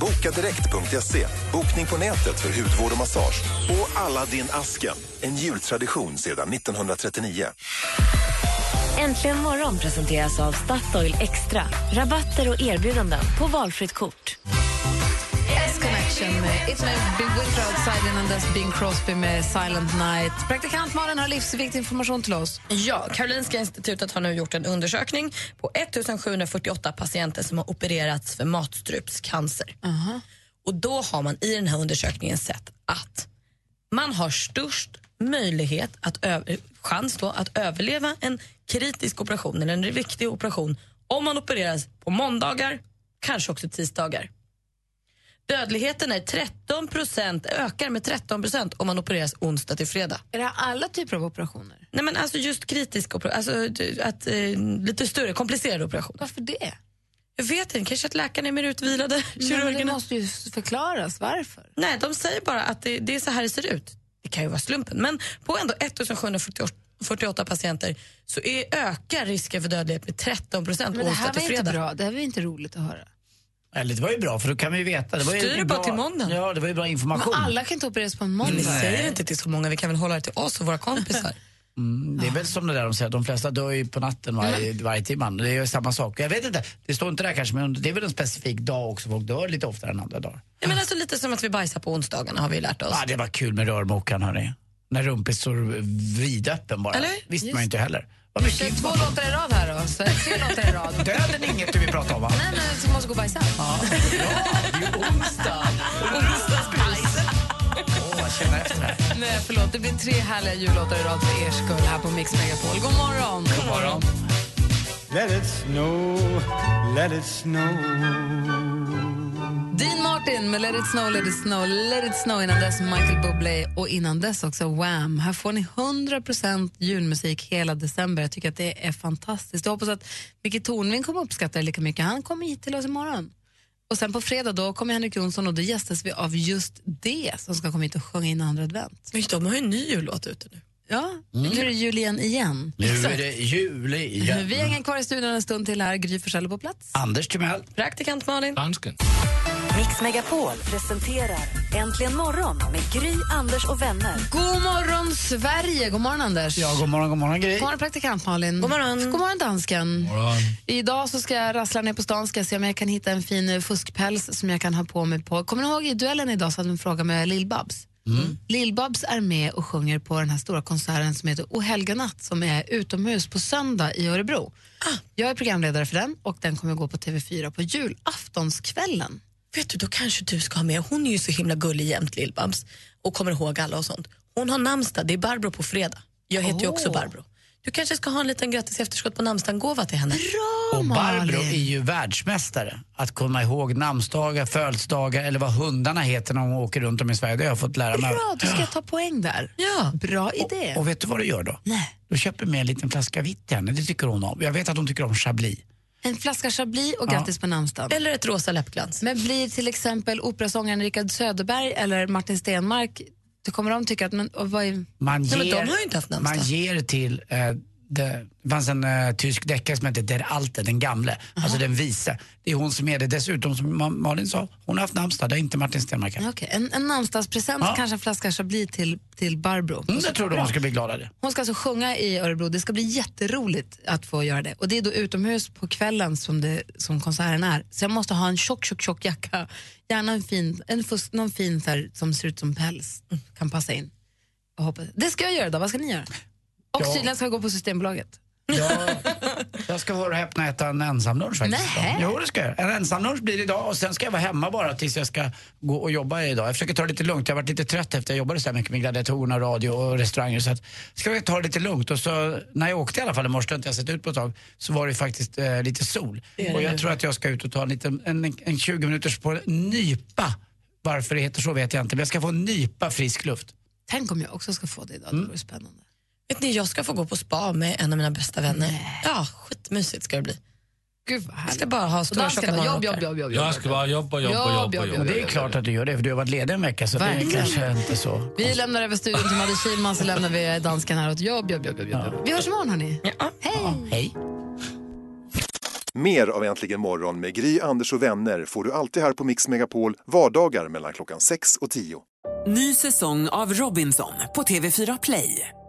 M: Bokadirekt.se, bokning på nätet för hudvård och massage. Och Aladdin-asken, en jultradition sedan 1939.
C: Äntligen morgon presenteras av Statoil Extra. Rabatter och erbjudanden på valfritt kort.
D: S-Connection med It May Be Winter Outside innan dess Bing Crosby med Silent Night. Praktikant Malin har livsviktig information till oss.
F: Ja, Karolinska institutet har nu gjort en undersökning på 1748 patienter som har opererats för matstrupscancer. Och då har man i den här undersökningen sett att man har störst möjlighet att chans då att överleva en kritisk operation eller en viktig operation om man opereras på måndagar, kanske också tisdagar. Dödligheten är 13% ökar med 13% om man opereras onsdag till fredag.
D: Är det alla typer av operationer?
F: Nej men alltså just kritisk operation, alltså att, eh, lite större, komplicerade operationer.
D: Varför det?
F: Jag vet inte, kanske att läkarna är mer utvilade,
D: Nej, men det måste ju förklaras. Varför?
F: Nej, de säger bara att det, det är så här det ser ut. Det kan ju vara slumpen, men på ändå 1748 patienter så är, ökar risken för dödlighet med 13 procent
D: Men det
F: onsdag
D: här
F: till
D: var inte
F: fredag.
D: bra. Det här var inte roligt att höra.
H: Eller det var ju bra, för då kan vi veta. Det var ju
F: Styr det
H: bra,
F: bara till måndagen.
H: Ja, det var ju bra information.
D: Men alla kan inte opereras på en måndag.
F: Men vi säger inte till så många, vi kan väl hålla det till oss och våra kompisar.
H: Mm, det är väl som det där de säger, de flesta dör ju på natten varje, varje timme. Det är ju samma sak. Jag vet inte, det står inte där kanske, men det är väl en specifik dag också. Folk dör lite oftare än andra dagar.
F: Ja, men alltså lite som att vi bajsar på onsdagarna har vi lärt oss.
H: Ja, det var kul med rörmokaren hörni. När rumpis står vidöppen bara.
F: Eller?
H: Visste
D: Just
H: man ju inte heller. Vad mycket
D: två låtar i rad här då. Så tre låtar i rad.
H: Döden är inget du vill prata om va?
D: Nej, men så måste gå och bajsa.
H: Ja, det är ju onsdag.
F: Onsdagsbajs.
H: Känner efter det här.
D: Nej, förlåt. Det blir tre härliga jullåtar i rad för er skull här på Mix Megapol. God morgon!
H: God morgon.
W: Let it snow, let it snow.
D: Dean Martin med Let it snow, let it snow, let it snow. Innan dess Michael Bublé och innan dess också Wham. Här får ni 100% julmusik hela december. Jag tycker att det är fantastiskt. Jag hoppas att Micke Tornving kommer uppskatta det lika mycket. Han kommer hit till oss imorgon. Och sen på fredag då kommer Henrik Jonsson och då gästas vi av just det som ska komma hit och sjunga in andra advent.
F: Men de har ju en ny jullåt ute nu.
D: Ja, nu är det jul igen igen.
H: Nu är det jul igen.
D: Vi hänger kvar i studion en stund till här. Gry Forssell på plats.
H: Anders Timell.
F: Praktikant Malin.
T: Dansken.
C: Mix Megapol presenterar Äntligen morgon med Gry, Anders och vänner.
D: God morgon, Sverige! God morgon, Anders.
H: Ja, god morgon, god morgon Gry.
D: God morgon, praktikant Malin.
F: God morgon.
D: God morgon, dansken.
T: Morgon.
D: Idag så ska jag rassla ner på stan ska se om jag kan hitta en fin eh, fuskpäls som jag kan ha på mig på. Kommer ni ihåg i duellen idag så hade en fråga med Lill-Babs?
H: Mm.
D: Lill-Babs är med och sjunger på den här stora konserten som heter O helga natt som är utomhus på söndag i Örebro. Jag är programledare för den och den kommer gå på TV4 på julaftonskvällen.
F: Vet du, då kanske du ska ha med, hon är ju så himla gullig jämt Lill-Babs och kommer ihåg alla och sånt. Hon har namnsdag, det är Barbro på fredag. Jag heter ju också. Barbro. Du kanske ska ha en liten grattis efterskott på namnsdagen-gåva till henne.
H: Och Barbro är ju världsmästare att komma ihåg namnsdagar, födelsedagar eller vad hundarna heter när de åker runt om i Sverige. Det har jag fått lära mig.
D: Bra, då ska jag ta poäng där.
F: Ja.
D: Bra idé.
H: Och vet du vad du gör då?
D: Nej.
H: Du köper med en liten flaska vitt till henne, det tycker hon om. Jag vet att hon tycker om chablis.
D: En flaska Chablis och
H: Ja.
D: grattis på namnsdagen.
F: Eller ett rosa läppglans.
D: Men blir till exempel operasångaren Richard Söderberg eller Martin Stenmark, då kommer de tycka att men, och vad är,
H: Man
F: Nej, men
H: ger,
F: de har ju inte haft namnsdag.
H: Man ger till eh, det, fanns en eh, tysk deckare som hette Der Alte, den gamle, alltså den vise. Det är hon som är det. Dessutom, som Ma- Malin sa, hon har haft namnsdag, det är inte Martin Stenmarck.
D: Okej, en, en namnsdagspresent,
H: Ja.
D: kanske en flaska Chablis till, till Barbro.
H: Mm, det tror hon ska bli glad av det.
D: Hon ska alltså sjunga i Örebro. Det ska bli jätteroligt att få göra det. Och det är då utomhus på kvällen som, det, som konserten är. Så jag måste ha en tjock, tjock, tjock jacka. Gärna en fin, en fusk, någon fin här, som ser ut som päls. Kan passa in. Jag hoppas. Det ska jag göra då. Vad ska ni göra? Och
H: Ja.
D: tydligen ska jag gå på Systembolaget.
H: Ja, jag ska höra och häpna äta en ensamlunch faktiskt. Jo, det ska jag. En ensamlunch blir det idag och sen ska jag vara hemma bara tills jag ska gå och jobba idag. Jag försöker ta det lite lugnt. Jag har varit lite trött efter jag jobbade så här mycket med gladiatorerna, radio och restauranger. Så att, ska jag ta det lite lugnt. Och så, när jag åkte i alla fall i morse, inte jag sett ut på ett tag, så var det faktiskt eh, lite sol.
F: Det
H: Och jag tror att jag ska ut och ta en, liten, en, en 20 minuters på nypa. Varför det heter så vet jag inte, men jag ska få en nypa frisk luft.
D: Tänk om jag också ska få det idag. Det vore spännande.
F: Vet ni, jag ska få gå på spa med en av mina bästa vänner. Ja, skitmysigt ska det bli.
D: Gud vad
F: Jag ska bara ha stora tjocka
D: jobb, jobb, jobb, jobb,
T: Jag ska bara jobba, jobba,
D: Jobb,
T: jobba,
D: jobb,
T: jobba.
H: Och det är klart att du gör det, för du har varit ledig en vecka så det
D: Verkligen.
H: kanske inte så.
D: Vi lämnar över studion till Madde Kihlman så lämnar vi dansken här åt jobb, jobb, jobb, jobb, jobb. Vi hörs imorgon hörni.
F: Ja.
D: Hej!
H: Hej.
M: Mer av Äntligen morgon med Gry, Anders och vänner får du alltid här på Mix Megapol vardagar mellan klockan 6 och 10.
Y: Ny säsong av Robinson på TV4 Play.